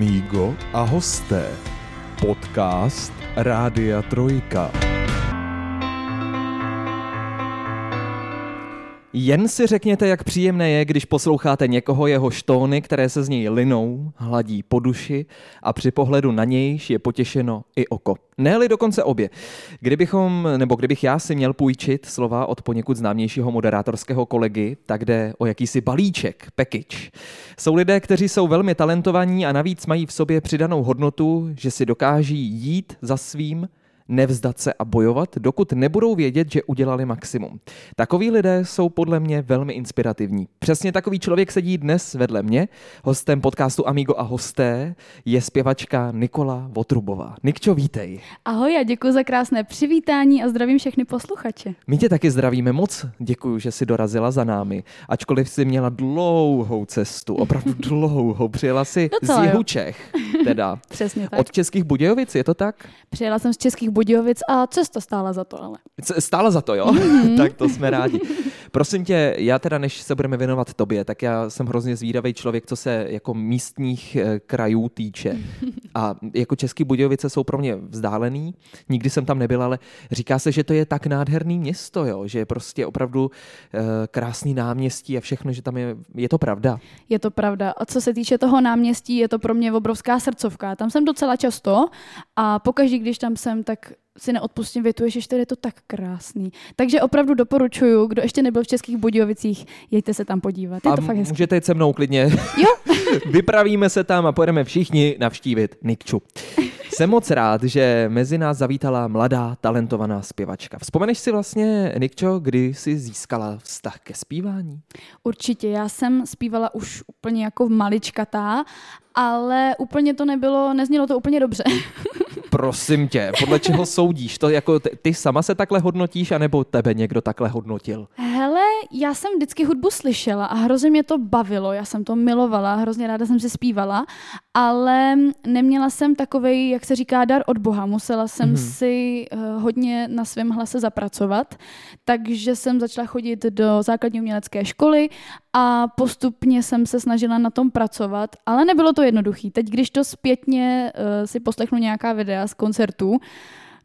Amigo a hosté. Podcast Rádia Trojka. Jen si řekněte, jak příjemné je, když posloucháte někoho jeho štóny, které se z něj linou, hladí po duši a při pohledu na nějž je potěšeno i oko. ne dokonce obě. Kdybychom, nebo kdybych já si měl půjčit slova od poněkud známějšího moderátorského kolegy, tak jde o jakýsi balíček, package. Jsou lidé, kteří jsou velmi talentovaní a navíc mají v sobě přidanou hodnotu, že si dokáží jít za svým, nevzdat se a bojovat, dokud nebudou vědět, že udělali maximum. Takoví lidé jsou podle mě velmi inspirativní. Přesně takový člověk sedí dnes vedle mě. Hostem podcastu Amigo a hosté je zpěvačka Nikola Votrubová. Nikčo, vítej. Ahoj a děkuji za krásné přivítání a zdravím všechny posluchače. My tě taky zdravíme moc. Děkuji, že jsi dorazila za námi. Ačkoliv jsi měla dlouhou cestu, opravdu dlouhou. Přijela si z jihu Čech, teda. Přesně tak. Od Českých Budějovic, je to tak? Přijela jsem z Českých Budějovic a cesta stála za to ale. Stála za to, jo? Mm-hmm. tak to jsme rádi. Prosím tě, já teda, než se budeme věnovat tobě, tak já jsem hrozně zvídavý člověk, co se jako místních eh, krajů týče. A jako Český Budějovice jsou pro mě vzdálený, nikdy jsem tam nebyl, ale říká se, že to je tak nádherný město, jo? že je prostě opravdu uh, krásný náměstí a všechno, že tam je, je to pravda. Je to pravda. A co se týče toho náměstí, je to pro mě obrovská srdcovka. Tam jsem docela často a pokaždý, když tam jsem, tak si neodpustím větu, že je to tak krásný. Takže opravdu doporučuju, kdo ještě nebyl v Českých Budějovicích, jeďte se tam podívat. Je a to fakt hezký. můžete jít se mnou klidně. Jo. Vypravíme se tam a pojedeme všichni navštívit Nikču. Jsem moc rád, že mezi nás zavítala mladá, talentovaná zpěvačka. Vzpomeneš si vlastně, Nikčo, kdy jsi získala vztah ke zpívání? Určitě, já jsem zpívala už úplně jako maličkatá, ale úplně to nebylo, neznělo to úplně dobře. Prosím tě, podle čeho soudíš? To jako ty, ty sama se takhle hodnotíš, anebo tebe někdo takhle hodnotil? Hele, já jsem vždycky hudbu slyšela a hrozně mě to bavilo, já jsem to milovala, hrozně ráda jsem si zpívala, ale neměla jsem takovej, jak se říká, dar od Boha. Musela jsem mm-hmm. si uh, hodně na svém hlase zapracovat, takže jsem začala chodit do základní umělecké školy a postupně jsem se snažila na tom pracovat, ale nebylo to jednoduché. Teď, když to zpětně uh, si poslechnu nějaká videa z koncertů,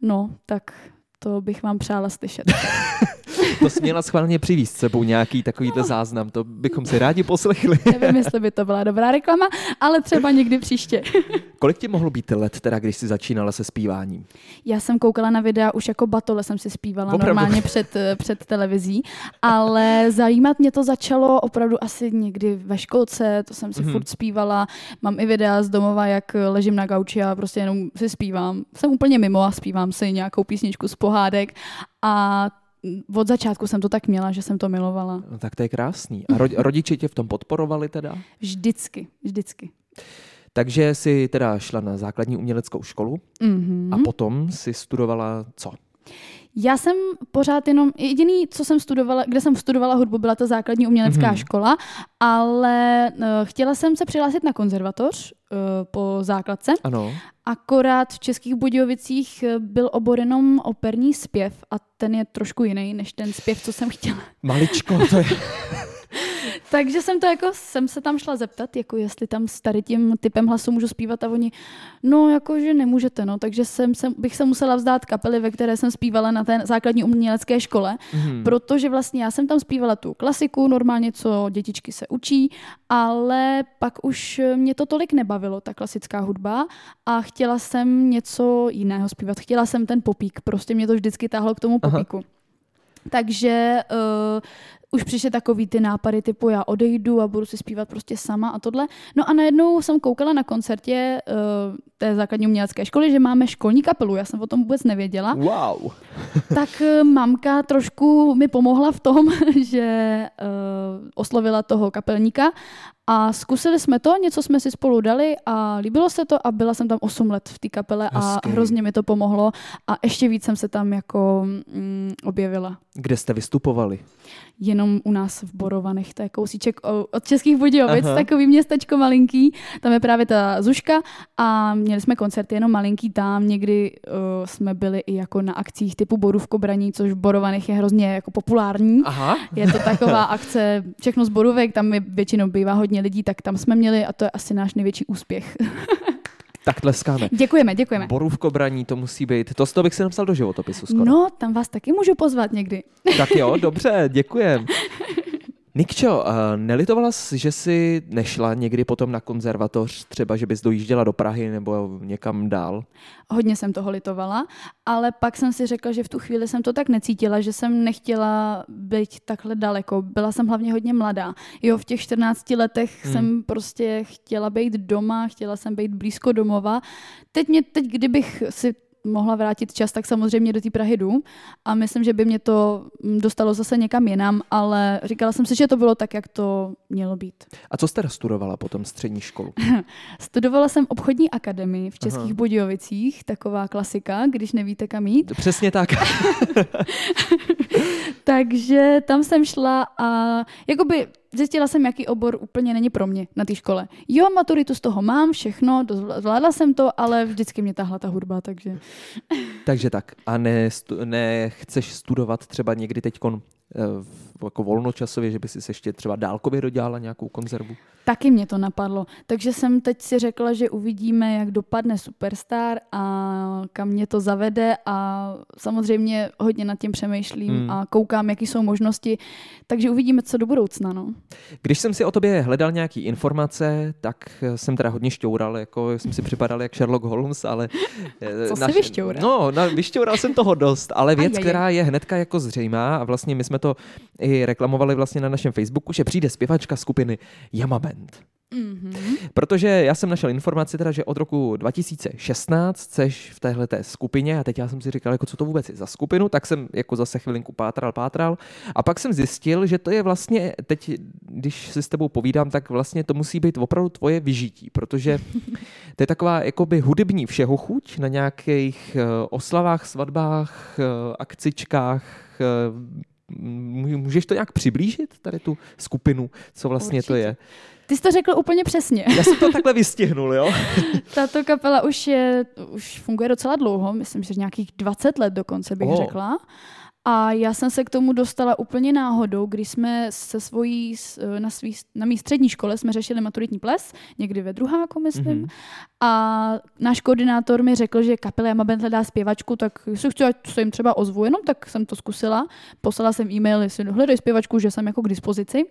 no, tak to bych vám přála slyšet. to jsi měla schválně přivízt s sebou nějaký takovýto no. záznam, to bychom si rádi poslechli. Nevím, jestli by to byla dobrá reklama, ale třeba někdy příště. Kolik ti mohlo být let, teda, když jsi začínala se zpíváním? Já jsem koukala na videa už jako batole jsem si zpívala opravdu? normálně před, eh, před televizí, ale zajímat mě to začalo opravdu asi někdy ve školce, to jsem si mm-hmm. furt zpívala. Mám i videa z domova, jak ležím na gauči a prostě jenom si zpívám. Jsem úplně mimo a zpívám si nějakou písničku z pohádek a od začátku jsem to tak měla, že jsem to milovala. No, tak to je krásný. A rodiče tě v tom podporovali teda? Vždycky, vždycky. Takže si teda šla na základní uměleckou školu mm-hmm. a potom si studovala co? Já jsem pořád jenom, jediný, co jsem studovala, kde jsem studovala hudbu, byla ta základní umělecká mm-hmm. škola, ale uh, chtěla jsem se přihlásit na konzervatoř uh, po základce. Ano. Akorát v Českých Budějovicích eh, byl obor jenom operní zpěv a ten je trošku jiný než ten zpěv, co jsem chtěla. Maličko, to je... Takže jsem to jako, jsem se tam šla zeptat, jako jestli tam s tady tím typem hlasu můžu zpívat a oni, no jako, že nemůžete, no. Takže jsem, jsem, bych se musela vzdát kapely, ve které jsem zpívala na té základní umělecké škole, mm. protože vlastně já jsem tam zpívala tu klasiku, normálně, co dětičky se učí, ale pak už mě to tolik nebavilo, ta klasická hudba a chtěla jsem něco jiného zpívat. Chtěla jsem ten popík, prostě mě to vždycky táhlo k tomu popíku. Aha. Takže uh, už přišly takový ty nápady typu já odejdu a budu si zpívat prostě sama a tohle. No a najednou jsem koukala na koncertě uh, té základní umělecké školy, že máme školní kapelu. Já jsem o tom vůbec nevěděla. Wow. tak uh, mamka trošku mi pomohla v tom, že uh, oslovila toho kapelníka a zkusili jsme to, něco jsme si spolu dali a líbilo se to a byla jsem tam 8 let v té kapele Hezky. a hrozně mi to pomohlo a ještě víc jsem se tam jako mm, objevila. Kde jste vystupovali? Jen jenom u nás v Borovanech, to je kousíček od Českých Budějovic, Aha. takový městečko malinký, tam je právě ta Zuška a měli jsme koncerty jenom malinký tam, někdy uh, jsme byli i jako na akcích typu Borůvko braní, což v Borovanech je hrozně jako populární. Aha. Je to taková akce všechno z Borůvek, tam je většinou bývá hodně lidí, tak tam jsme měli a to je asi náš největší úspěch. Tak tleskáme. děkujeme, děkujeme. Borůvko braní, to musí být. To z toho bych si napsal do životopisu skoro. No, tam vás taky můžu pozvat někdy. Tak jo, dobře, děkujem. Nikčo, uh, nelitovala jsi, že jsi nešla někdy potom na konzervatoř, třeba, že bys dojížděla do Prahy nebo někam dál? Hodně jsem toho litovala, ale pak jsem si řekla, že v tu chvíli jsem to tak necítila, že jsem nechtěla být takhle daleko. Byla jsem hlavně hodně mladá. Jo, v těch 14 letech Hmm. hmm. jsem prostě chtěla být doma, chtěla jsem být blízko domova. Teď, mě, teď kdybych si mohla vrátit čas, tak samozřejmě do té Prahy jdu a myslím, že by mě to mm, dostalo zase někam jinam, ale říkala jsem si, že to bylo tak, jak to mělo být. A co jste studovala potom střední školu? Studovala jsem obchodní akademii v Českých Aha. Budějovicích, taková klasika, když nevíte kam jít. Přesně tak. Takže tam jsem šla a jakoby zjistila jsem, jaký obor úplně není pro mě na té škole. Jo, maturitu z toho mám, všechno, zvládla jsem to, ale vždycky mě tahla ta hudba, takže Takže tak. A ne, stu, ne studovat třeba někdy teď jako volnočasově, že by si se ještě třeba dálkově dodělala nějakou konzervu? taky mě to napadlo. Takže jsem teď si řekla, že uvidíme, jak dopadne Superstar a kam mě to zavede a samozřejmě hodně nad tím přemýšlím Hmm. a koukám, jaký jsou možnosti, takže uvidíme, co do budoucna. No. Když jsem si o tobě hledal nějaký informace, tak eh, jsem teda hodně šťoural, jako jsem si připadal jak Sherlock Holmes, ale... eh, Co jsi vyšťoural? No, na, vyšťoural jsem toho dost, ale věc, Ajajaj. která je hnedka jako zřejmá a vlastně my jsme to i reklamovali vlastně na našem Facebooku, že přijde zpěvačka skupiny Yama Band. Mm-hmm. Protože já jsem našel informaci teda, že od roku 2016 seš v téhle té skupině a teď já jsem si říkal, jako co to vůbec je za skupinu, tak jsem jako zase chvilinku pátral, pátral a pak jsem zjistil, že to je vlastně, teď když si s tebou povídám, tak vlastně to musí být opravdu tvoje vyžití, protože to je taková jakoby hudební všeho chuť na nějakých eh, oslavách, svatbách, eh, akcičkách, eh, Můžeš to nějak přiblížit, tady tu skupinu, co vlastně to Určitě. je? Ty jsi to řekl úplně přesně. Já jsem to takhle vystihnul, jo? Tato kapela už, je, už funguje docela dlouho, myslím, že nějakých 20 let dokonce bych Oh. řekla. A já jsem se k tomu dostala úplně náhodou, když jsme se svojí, na, svý, na mý střední škole jsme řešili maturitní ples, někdy ve druháku, myslím. Mhm. Mm-hmm. A náš koordinátor mi řekl, že kapela Jama Band hledá zpěvačku, tak jestli chci, ať se jim třeba ozvu jenom, tak jsem to zkusila. Poslala jsem e-mail, jestli hledají zpěvačku, že jsem jako k dispozici.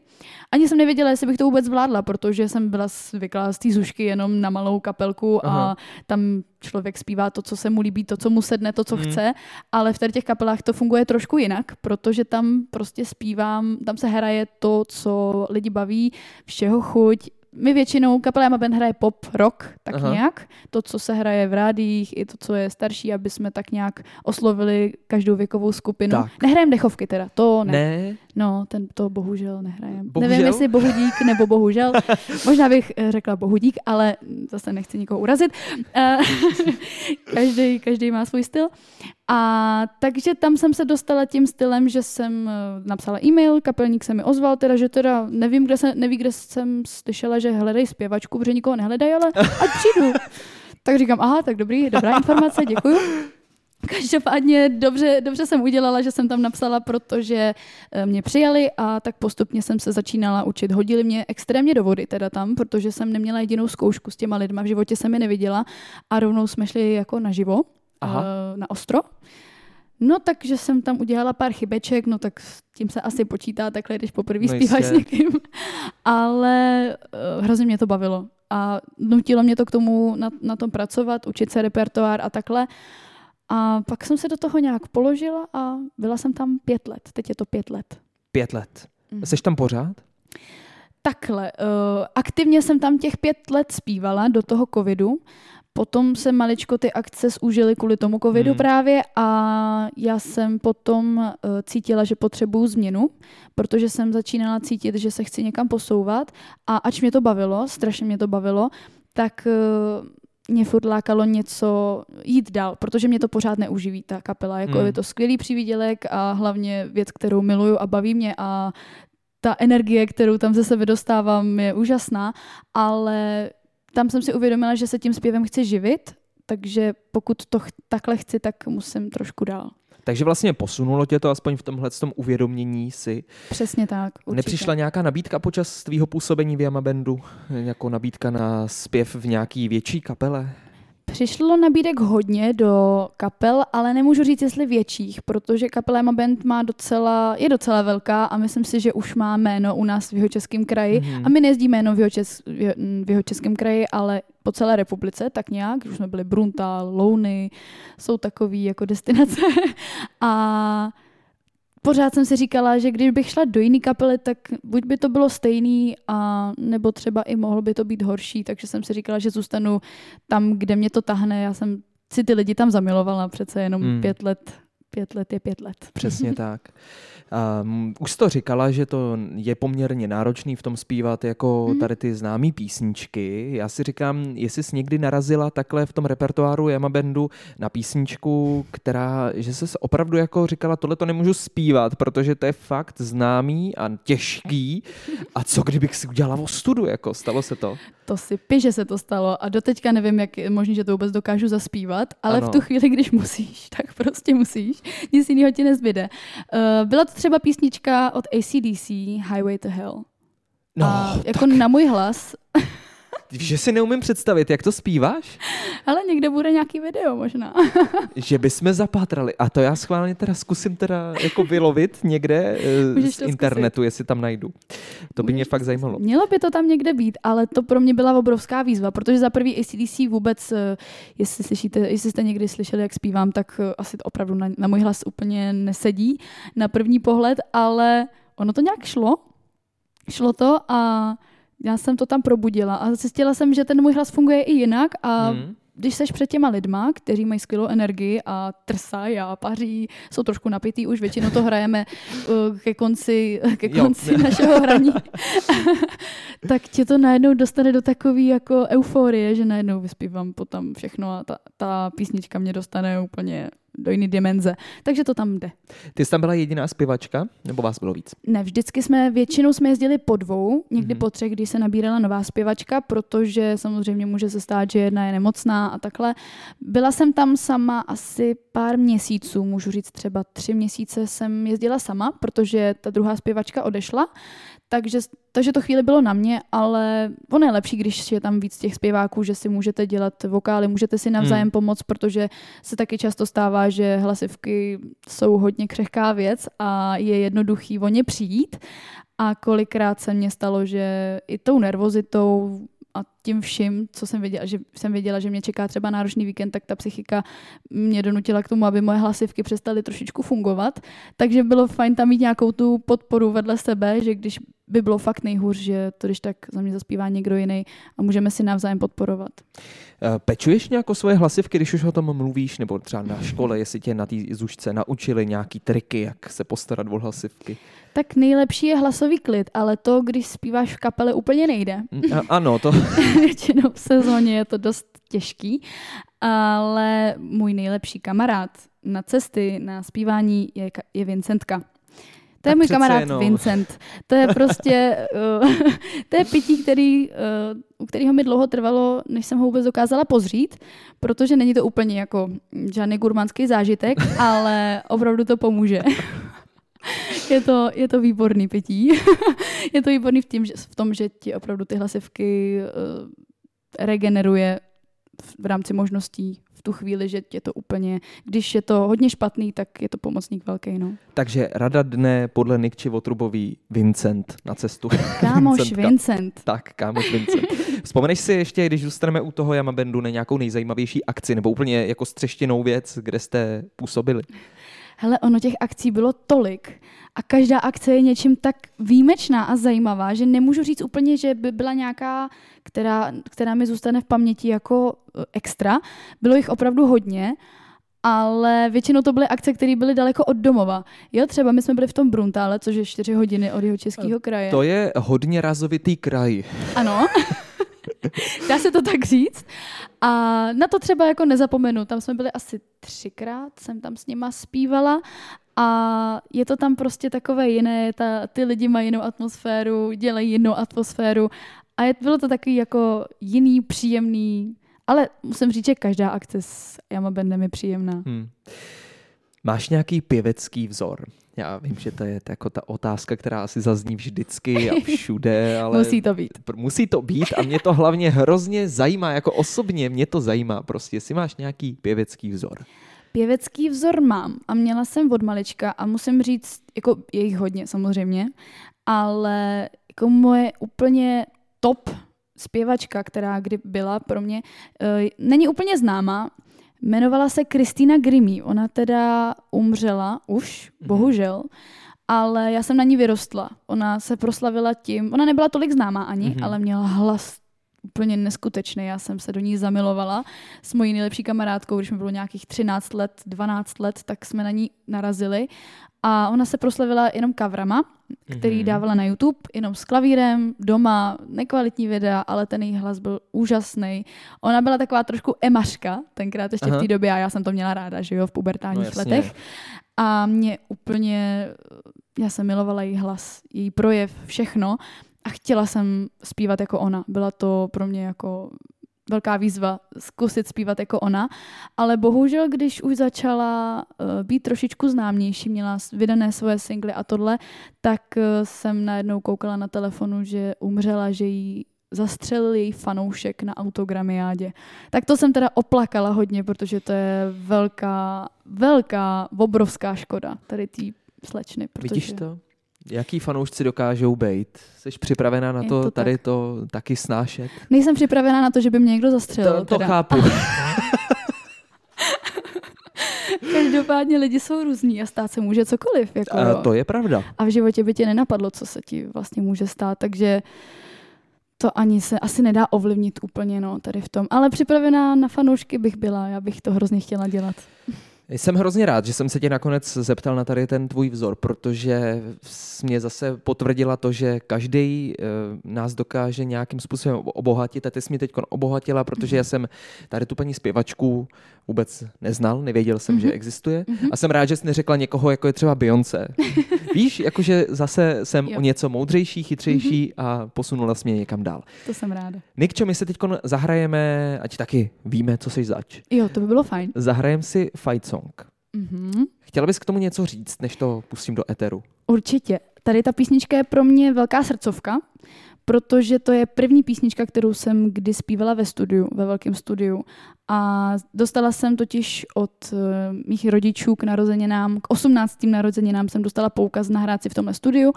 Ani jsem nevěděla, jestli bych to vůbec zvládla, protože jsem byla zvyklá z té zušky jenom na malou kapelku Aha. a tam člověk zpívá to, co se mu líbí, to, co mu sedne, to, co hmm. chce, ale v těch kapelách to funguje trošku jinak, protože tam prostě zpívám, tam se hraje to, co lidi baví, všeho chuť. My většinou, kapela Jama Band hraje pop, rock, tak Aha. Nějak. To, co se hraje v rádiích, i to, co je starší, aby jsme tak nějak oslovili každou věkovou skupinu. Tak. Nehrajeme dechovky teda, to ne. Ne, No, ten to bohužel nehrajem. Bohužel? Nevím, jestli bohudík nebo bohužel. Možná bych eh, řekla bohudík, ale zase nechci nikoho urazit. Eh, každý, každý má svůj styl. A takže tam jsem se dostala tím stylem, že jsem eh, napsala e-mail, kapelník se mi ozval, teda, že teda nevím, kde se, neví, kde jsem slyšela, že hledají zpěvačku, protože nikoho nehledají, ale ať přijdu. Tak říkám, aha, tak dobrý, dobrá informace, děkuju. Každopádně dobře, dobře jsem udělala, že jsem tam napsala, protože eh, mě přijali a tak postupně jsem se začínala učit. Hodili mě extrémně do vody teda tam, protože jsem neměla jedinou zkoušku s těma lidma, v životě jsem je neviděla a rovnou jsme šli jako naživo, Aha. eh, na ostro. No takže jsem tam udělala pár chybeček, no tak s tím se asi počítá takhle, když poprvé No zpíváš s někým. Ale uh, hrozně mě to bavilo. A nutilo mě to k tomu na, na tom pracovat, učit se repertoár a takhle. A pak jsem se do toho nějak položila a byla jsem tam pět let. Teď je to pět let. pět let. Mhm. Jsi tam pořád? Takhle, uh, aktivně jsem tam těch pět let zpívala do toho covidu. Potom se maličko ty akce zúžily kvůli tomu covidu Hmm. právě a já jsem potom uh, cítila, že potřebuju změnu, protože jsem začínala cítit, že se chci někam posouvat a ač mě to bavilo, strašně mě to bavilo, tak uh, mě furt lákalo něco jít dál, protože mě to pořád neuživí, ta kapela. Jako Hmm. je to skvělý přívidělek a hlavně věc, kterou miluju a baví mě a ta energie, kterou tam ze sebe dostávám, je úžasná, ale tam jsem si uvědomila, že se tím zpěvem chci živit, takže pokud to ch- takhle chci, tak musím trošku dál. Takže vlastně posunulo tě to aspoň v tomhle tom uvědomění si. Přesně tak. Určitě. Nepřišla nějaká nabídka počas tvýho působení v Yama Bandu? Jako nabídka na zpěv v nějaký větší kapele? Přišlo nabídek hodně do kapel, ale nemůžu říct, jestli větších, protože kapela Emma Band má docela, je docela velká a myslím si, že už má jméno u nás v jeho českém kraji. Mhm. Mm-hmm. A my nejezdíme jenom v jeho, čes, v jeho českém kraji, ale po celé republice, tak nějak. Už jsme byli Bruntal, Louny, jsou takový jako destinace. a pořád jsem si říkala, že když bych šla do jiné kapely, tak buď by to bylo stejný, a nebo třeba i mohlo by to být horší, takže jsem si říkala, že zůstanu tam, kde mě to tahne. Já jsem si ty lidi tam zamilovala, přece jenom mm. pět let. Pět let je pět let. Přesně tak. Um, už jsi to říkala, že to je poměrně náročný v tom zpívat jako Mhm. tady ty známé písničky. Já si říkám, jestli jsi někdy narazila takhle v tom repertoáru Yama Bandu na písničku, která, že jsi opravdu jako říkala, tohle to nemůžu zpívat, protože to je fakt známý a těžký. A co kdybych si udělala ostudu, jako stalo se to? To si pí, že se to stalo a doteďka nevím, jak je možný, že to vůbec dokážu zaspívat, ale Ano. v tu chvíli, když musíš, tak prostě musíš. Nic jiného ti nezbyde. Uh, byla to třeba písnička od ACDC, Highway to Hell. No, a jako na můj hlas, že si neumím představit, jak to zpíváš? ale někde bude nějaký video možná. Že bychom zapátrali. A to já schválně teda zkusím teda jako vylovit někde eh, Můžeš z internetu, jestli tam najdu. To by mě Můžeš fakt zajímalo. Mělo by to tam někde být, ale to pro mě byla obrovská výzva, protože za prvý ACDC vůbec, eh, jestli, slyšíte, jestli jste někdy slyšeli, jak zpívám, tak eh, asi to opravdu na, na můj hlas úplně nesedí na první pohled, ale ono to nějak šlo. Šlo to a já jsem to tam probudila a zjistila jsem, že ten můj hlas funguje i jinak a Hmm. když seš před těma lidma, kteří mají skvělou energii a trsají a paří, jsou trošku napitý, už většinou to hrajeme uh, ke konci, ke Jo. konci našeho hraní, tak tě to najednou dostane do takové jako euforie, že najednou vyspívám potom všechno a ta, ta písnička mě dostane úplně do jiné dimenze. Takže to tam jde. Ty jsi tam byla jediná zpěvačka, nebo vás bylo víc? Ne, vždycky jsme, většinou jsme jezdili po dvou, někdy Mhm. mm-hmm. po třech, když se nabírala nová zpěvačka, protože samozřejmě může se stát, že jedna je nemocná a takhle. Byla jsem tam sama asi pár měsíců, můžu říct třeba tři měsíce jsem jezdila sama, protože ta druhá zpěvačka odešla, takže, takže to chvíli bylo na mě, ale ono je lepší, když je tam víc těch zpěváků, že si můžete dělat vokály, můžete si navzájem Hmm. pomoct, protože se taky často stává, že hlasivky jsou hodně křehká věc a je jednoduchý o ně přijít. A kolikrát se mně stalo, že i tou nervozitou a tím vším, co jsem věděla, že jsem věděla, že mě čeká třeba náročný víkend, tak ta psychika mě donutila k tomu, aby moje hlasivky přestaly trošičku fungovat. Takže bylo fajn tam mít nějakou tu podporu vedle sebe, že když by bylo fakt nejhůř, že to když tak za mě zaspívá někdo jiný a můžeme si navzájem podporovat. Eh, Pečuješ nějak o svoje hlasivky, když už o tom mluvíš, nebo třeba na škole, jestli tě na té zušce naučili nějaký triky, jak se postarat o hlasivky? Tak nejlepší je hlasový klid, ale to, když zpíváš v kapele, úplně nejde. Mm, a- Ano, to Většinou v sezóně je to dost těžký, ale můj nejlepší kamarád na cesty, na zpívání je, je Vincentka. To je můj kamarád jenom. Vincent. To je prostě, uh, to je pití, který, uh, u kterého mi dlouho trvalo, než jsem ho vůbec dokázala pozřít, protože není to úplně jako žádný gurmánský zážitek, ale opravdu to pomůže. Je to, je to výborný pití. je to výborný v, tím, že, v tom, že ti opravdu ty hlasivky uh, regeneruje v, v rámci možností tu chvíli, že tě to úplně, když je to hodně špatný, tak je to pomocník velký. No. Takže rada dne podle Nikči Votrubový Vincent na cestu. Kámoš Vincentka. Vincent. Tak, kámoš Vincent. Vzpomeneš si ještě, když zůstaneme u toho Yama Bandu, na nějakou nejzajímavější akci nebo úplně jako střeštěnou věc, kde jste působili? Hele, ono těch akcí bylo tolik a každá akce je něčím tak výjimečná a zajímavá, že nemůžu říct úplně, že by byla nějaká, která, která mi zůstane v paměti jako eh, extra. Bylo jich opravdu hodně, ale většinou to byly akce, které byly daleko od domova. Jo, třeba my jsme byli v tom Bruntále, což je 4 hodiny od jeho českého kraje. To je hodně razovitý kraj. Ano, dá se to tak říct. A na to třeba jako nezapomenu. Tam jsme byli asi třikrát, jsem tam s nima zpívala a je to tam prostě takové jiné, ta, ty lidi mají jinou atmosféru, dělají jinou atmosféru a je, bylo to takový jako jiný, příjemný, ale musím říct, že každá akce s Yama Bandem je příjemná. Hmm. Máš nějaký pěvecký vzor? Já vím, že to je jako ta otázka, která asi zazní vždycky a všude, ale... Musí to být. Musí to být a mě to hlavně hrozně zajímá, jako osobně mě to zajímá prostě, jestli máš nějaký pěvecký vzor. Pěvecký vzor mám a měla jsem od malička a musím říct, jako je jich hodně samozřejmě, ale jako moje úplně top zpěvačka, která kdy byla pro mě, uh, není úplně známá, jmenovala se Kristýna Grimmy. Ona teda umřela už, mm-hmm. bohužel, ale já jsem na ní vyrostla. Ona se proslavila tím, ona nebyla tolik známá ani, mm-hmm. ale měla hlas úplně neskutečný. Já jsem se do ní zamilovala s mojí nejlepší kamarádkou, když mi bylo nějakých 13 let, 12 let, tak jsme na ní narazili. A ona se proslavila jenom kavrama, který mm-hmm. dávala na YouTube, jenom s klavírem, doma, nekvalitní videa, ale ten její hlas byl úžasný. Ona byla taková trošku emařka, tenkrát ještě Aha. v té době, a já jsem to měla ráda, že jo, v pubertálních no, letech. A mě úplně, já jsem milovala její hlas, její projev, všechno a chtěla jsem zpívat jako ona. Byla to pro mě jako velká výzva zkusit zpívat jako ona, ale bohužel, když už začala uh, být trošičku známější, měla vydané svoje singly a tohle, tak uh, jsem najednou koukala na telefonu, že umřela, že jí zastřelil její fanoušek na autogramiádě. Tak to jsem teda oplakala hodně, protože to je velká, velká, obrovská škoda tady té slečny. Protože... Vidíš to? Jaký fanoušci dokážou být? Jsi připravená na to, to tady tak. to taky snášet? Nejsem připravená na to, že by mě někdo zastřelil. To, to teda. chápu. Každopádně lidi jsou různí a stát se může cokoliv. Jako, a to je pravda. A v životě by tě nenapadlo, co se ti vlastně může stát, takže to ani se asi nedá ovlivnit úplně no, tady v tom. Ale připravená na fanoušky bych byla, já bych to hrozně chtěla dělat. Jsem hrozně rád, že jsem se tě nakonec zeptal na tady ten tvůj vzor, protože mě zase potvrdila to, že každý uh, nás dokáže nějakým způsobem obohatit. A ty jsi mě teď obohatila, protože já jsem tady tu paní zpěvačku vůbec neznal, nevěděl jsem, mm-hmm. že mhm. existuje mm-hmm. a jsem rád, že jsi neřekla někoho, jako je třeba Beyoncé. Víš, jakože zase jsem jo. o něco moudřejší, chytřejší mm-hmm. a posunula jsi mě někam dál. To jsem ráda. Nikčo, my se teď zahrajeme, ať taky víme, co jsi zač. Jo, to by bylo fajn. Zahrajem si fight song. Mm-hmm. Chtěla bys k tomu něco říct, než to pustím do eteru? Určitě. Tady ta písnička je pro mě velká srdcovka, protože to je první písnička, kterou jsem kdy zpívala ve studiu, ve velkém studiu. A dostala jsem totiž od uh, mých rodičů k narozeninám, k 18. narozeninám jsem dostala poukaz nahrát si v tomhle studiu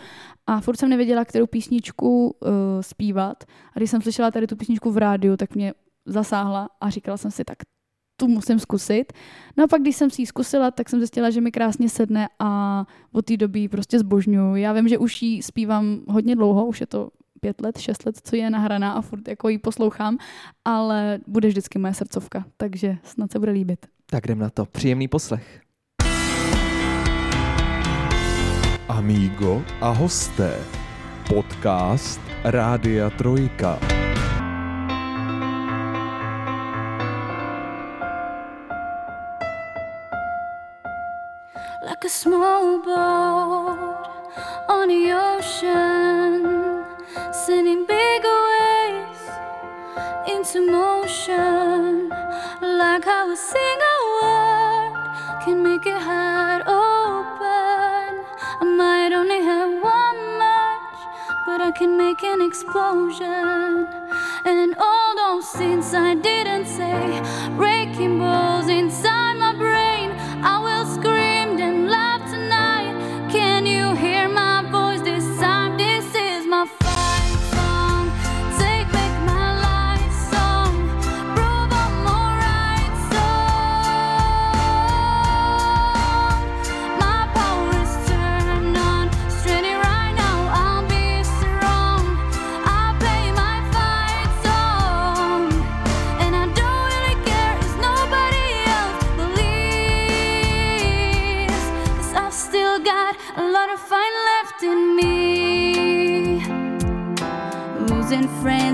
a furt jsem nevěděla, kterou písničku uh, zpívat. A když jsem slyšela tady tu písničku v rádiu, tak mě zasáhla a říkala jsem si, tak tu musím zkusit. No a pak, když jsem si ji zkusila, tak jsem zjistila, že mi krásně sedne a od té doby prostě zbožňuju. Já vím, že už ji zpívám hodně dlouho, už je to pět let, šest let, co je nahraná a furt jako ji poslouchám, ale bude vždycky moje srdcovka, takže snad se bude líbit. Tak jdem na to. Příjemný poslech. Amigo a hosté. Podcast Rádia Trojka. Like a small boat on the ocean sending bigger waves into motion. Like how a single word can make your heart open. I might only have one match, but I can make an explosion. And all those things I didn't say, breaking balls inside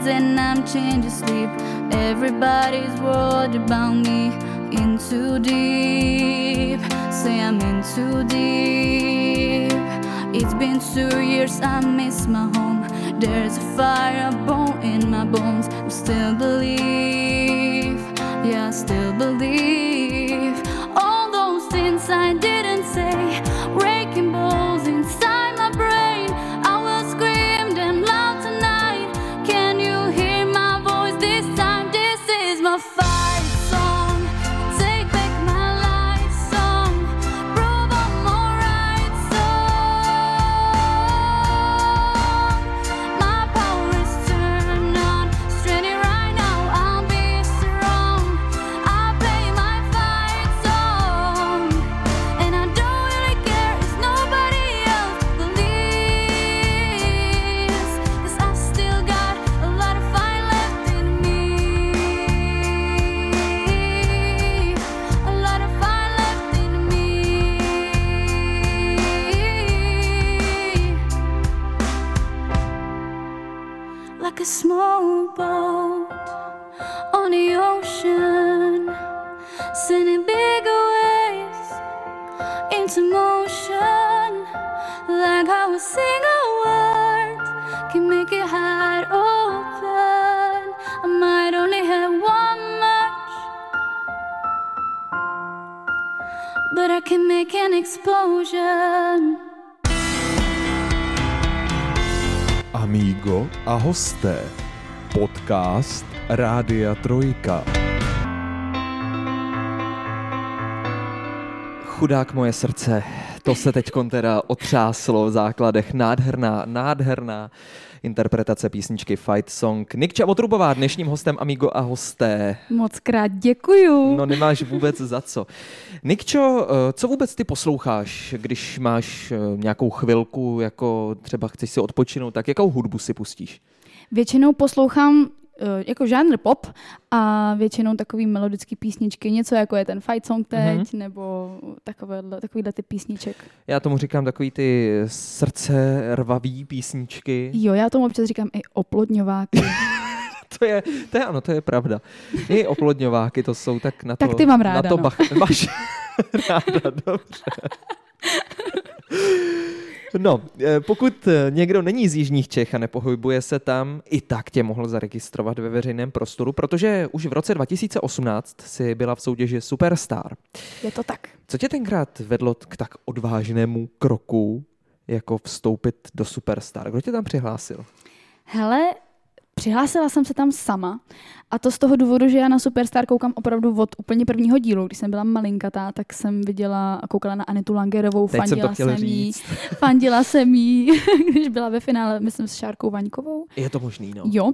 and I'm changing sleep. Everybody's worried about me. In too deep, say I'm in too deep. It's been two years, I miss my home. There's a fire bone in my bones. I still believe, yeah, I still believe. All those things I didn't make an explosion. Amigo a hosté. Podcast Rádia Trojka. Chudák moje srdce, to se teď teda otřáslo v základech. Nádherná, nádherná interpretace písničky Fight Song. Nikča Otrubová, dnešním hostem Amigo a hosté. Moc krát děkuju. No nemáš vůbec za co. Nikčo, eh, co vůbec ty posloucháš, když máš eh, nějakou chvilku, jako třeba chceš si odpočinout, tak jakou hudbu si pustíš? Většinou poslouchám jako žánr pop a většinou takový melodický písničky, něco jako je ten fight song teď, Mhm. mm-hmm. nebo takovéhle, takovýhle ty písniček. Já tomu říkám takový ty srdce rvavý písničky. Jo, já tomu občas říkám i oplodňováky. To je, to je ano, to je pravda. I oplodňováky to jsou tak na to... Tak ty mám ráda, Na to no. bach, máš ráda, dobře. No, eh, pokud eh, někdo není z Jižních Čech a nepohybuje se tam, i tak tě mohl zaregistrovat ve veřejném prostoru, protože už v roce 2018 si byla v soutěži Superstar. je to tak. Co tě tenkrát vedlo k tak odvážnému kroku, jako vstoupit do Superstar? Kdo tě tam přihlásil? Hele, přihlásila jsem se tam sama a to z toho důvodu, že já na Superstar koukám opravdu od úplně prvního dílu. Když jsem byla malinkatá, tak jsem viděla a koukala na Anitu Langerovou, Teď jsem fandila chtěl jsem jí, fandila jsem jí, když byla ve finále, myslím, s Šárkou Vaňkovou. Je to možný, no. Jo,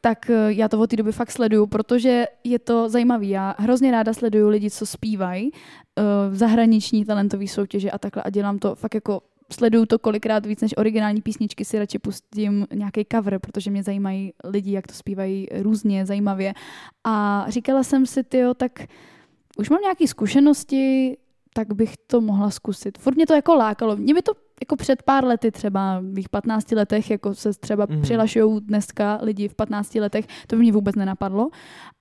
tak eh, já to od té doby fakt sleduju, protože je to zajímavý. Já hrozně ráda sleduju lidi, co zpívají eh, v zahraniční talentové soutěže a takhle a dělám to fakt jako sleduju to kolikrát víc než originální písničky, si radši pustím nějaký cover, protože mě zajímají lidi, jak to zpívají různě, zajímavě. A říkala jsem si, tyjo, tak už mám nějaké zkušenosti, tak bych to mohla zkusit. Furt mě to jako lákalo. Mě by to jako před pár lety třeba, v mých 15 letech, jako se třeba mm. přihlašují dneska lidi v 15 letech, to by mě vůbec nenapadlo.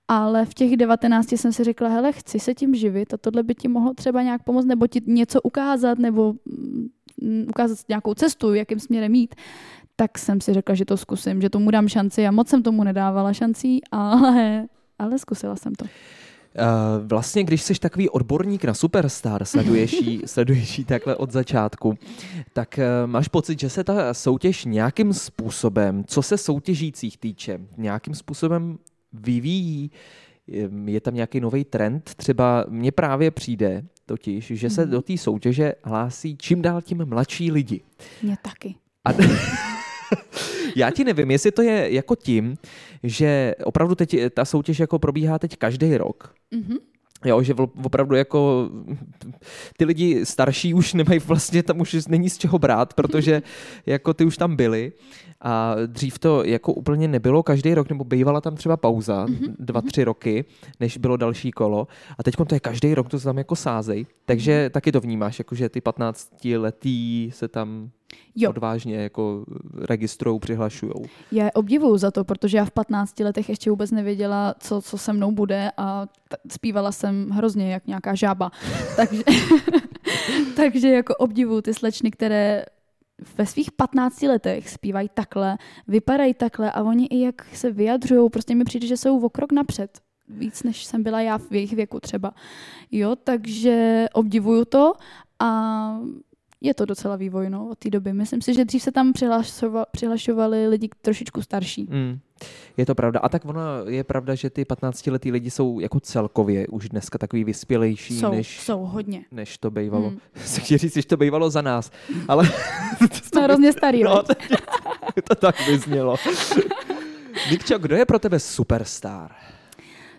Ale v těch 19 jsem si řekla, hele, chci se tím živit a tohle by ti mohlo třeba nějak pomoct, nebo ti něco ukázat, nebo mm, ukázat nějakou cestu, jakým směrem jít. Tak jsem si řekla, že to zkusím, že tomu dám šanci a moc jsem tomu nedávala šancí, ale, ale zkusila jsem to. Uh, vlastně, když jsi takový odborník na Superstar, sleduješ jí, sleduješ jí takhle od začátku, tak uh, máš pocit, že se ta soutěž nějakým způsobem, co se soutěžících týče, nějakým způsobem vyvíjí, je tam nějaký nový trend, třeba mně právě přijde totiž, že se Mhm. do té soutěže hlásí čím dál tím mladší lidi. Mě taky. A já ti nevím, jestli to je jako tím, že opravdu teď ta soutěž jako probíhá teď každý rok. Mhm. Jo, že opravdu jako ty lidi starší už nemají vlastně, tam už není z čeho brát, protože jako ty už tam byli. A dřív to jako úplně nebylo každý rok, nebo bývala tam třeba pauza, Mhm, dva, tři roky, než bylo další kolo. A teď to je každý rok, to se tam jako sázej, takže Mhm. taky to vnímáš, jako že ty 15 letý se tam Jo. odvážně jako registrujou, přihlašujou. Já je obdivuju za to, protože já v 15 letech ještě vůbec nevěděla, co, co se mnou bude a t- zpívala jsem hrozně jak nějaká žába. takže, takže jako obdivuju ty slečny, které ve svých 15 letech zpívají takhle, vypadají takhle a oni i jak se vyjadřují, prostě mi přijde, že jsou o krok napřed. Víc, než jsem byla já v jejich věku třeba. Jo, takže obdivuju to a je to docela vývoj no, od té doby. Myslím si, že dřív se tam přihlašova, přihlašovali lidi trošičku starší. Mm. Je to pravda. A tak ono je pravda, že ty 15-letý lidi jsou jako celkově už dneska takový vyspělejší, Jsou, než, jsou hodně. než to bývalo. Hmm. Se chci říct, že to bývalo za nás, ale Jsme hrozně starý. no, No. to, to tak vyznělo. Nikčo, kdo je pro tebe superstar?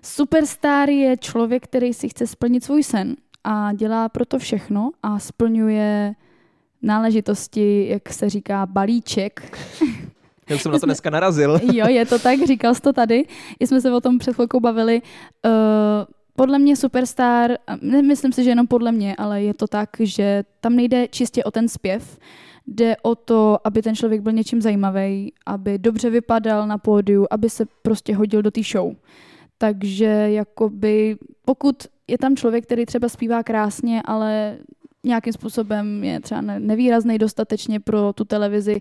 Superstar je člověk, který si chce splnit svůj sen a dělá proto všechno a splňuje náležitosti, jak se říká, balíček. Já jsem na to dneska narazil. Jo, je to tak, říkal jsi to tady. I jsme se o tom před chvilkou bavili. Uh, podle mě Superstar, nemyslím si, že jenom podle mě, ale je to tak, že tam nejde čistě o ten zpěv, jde o to, aby ten člověk byl něčím zajímavý, aby dobře vypadal na pódiu, aby se prostě hodil do té show. Takže jakoby, pokud je tam člověk, který třeba zpívá krásně, ale nějakým způsobem je třeba ne- nevýrazný dostatečně pro tu televizi,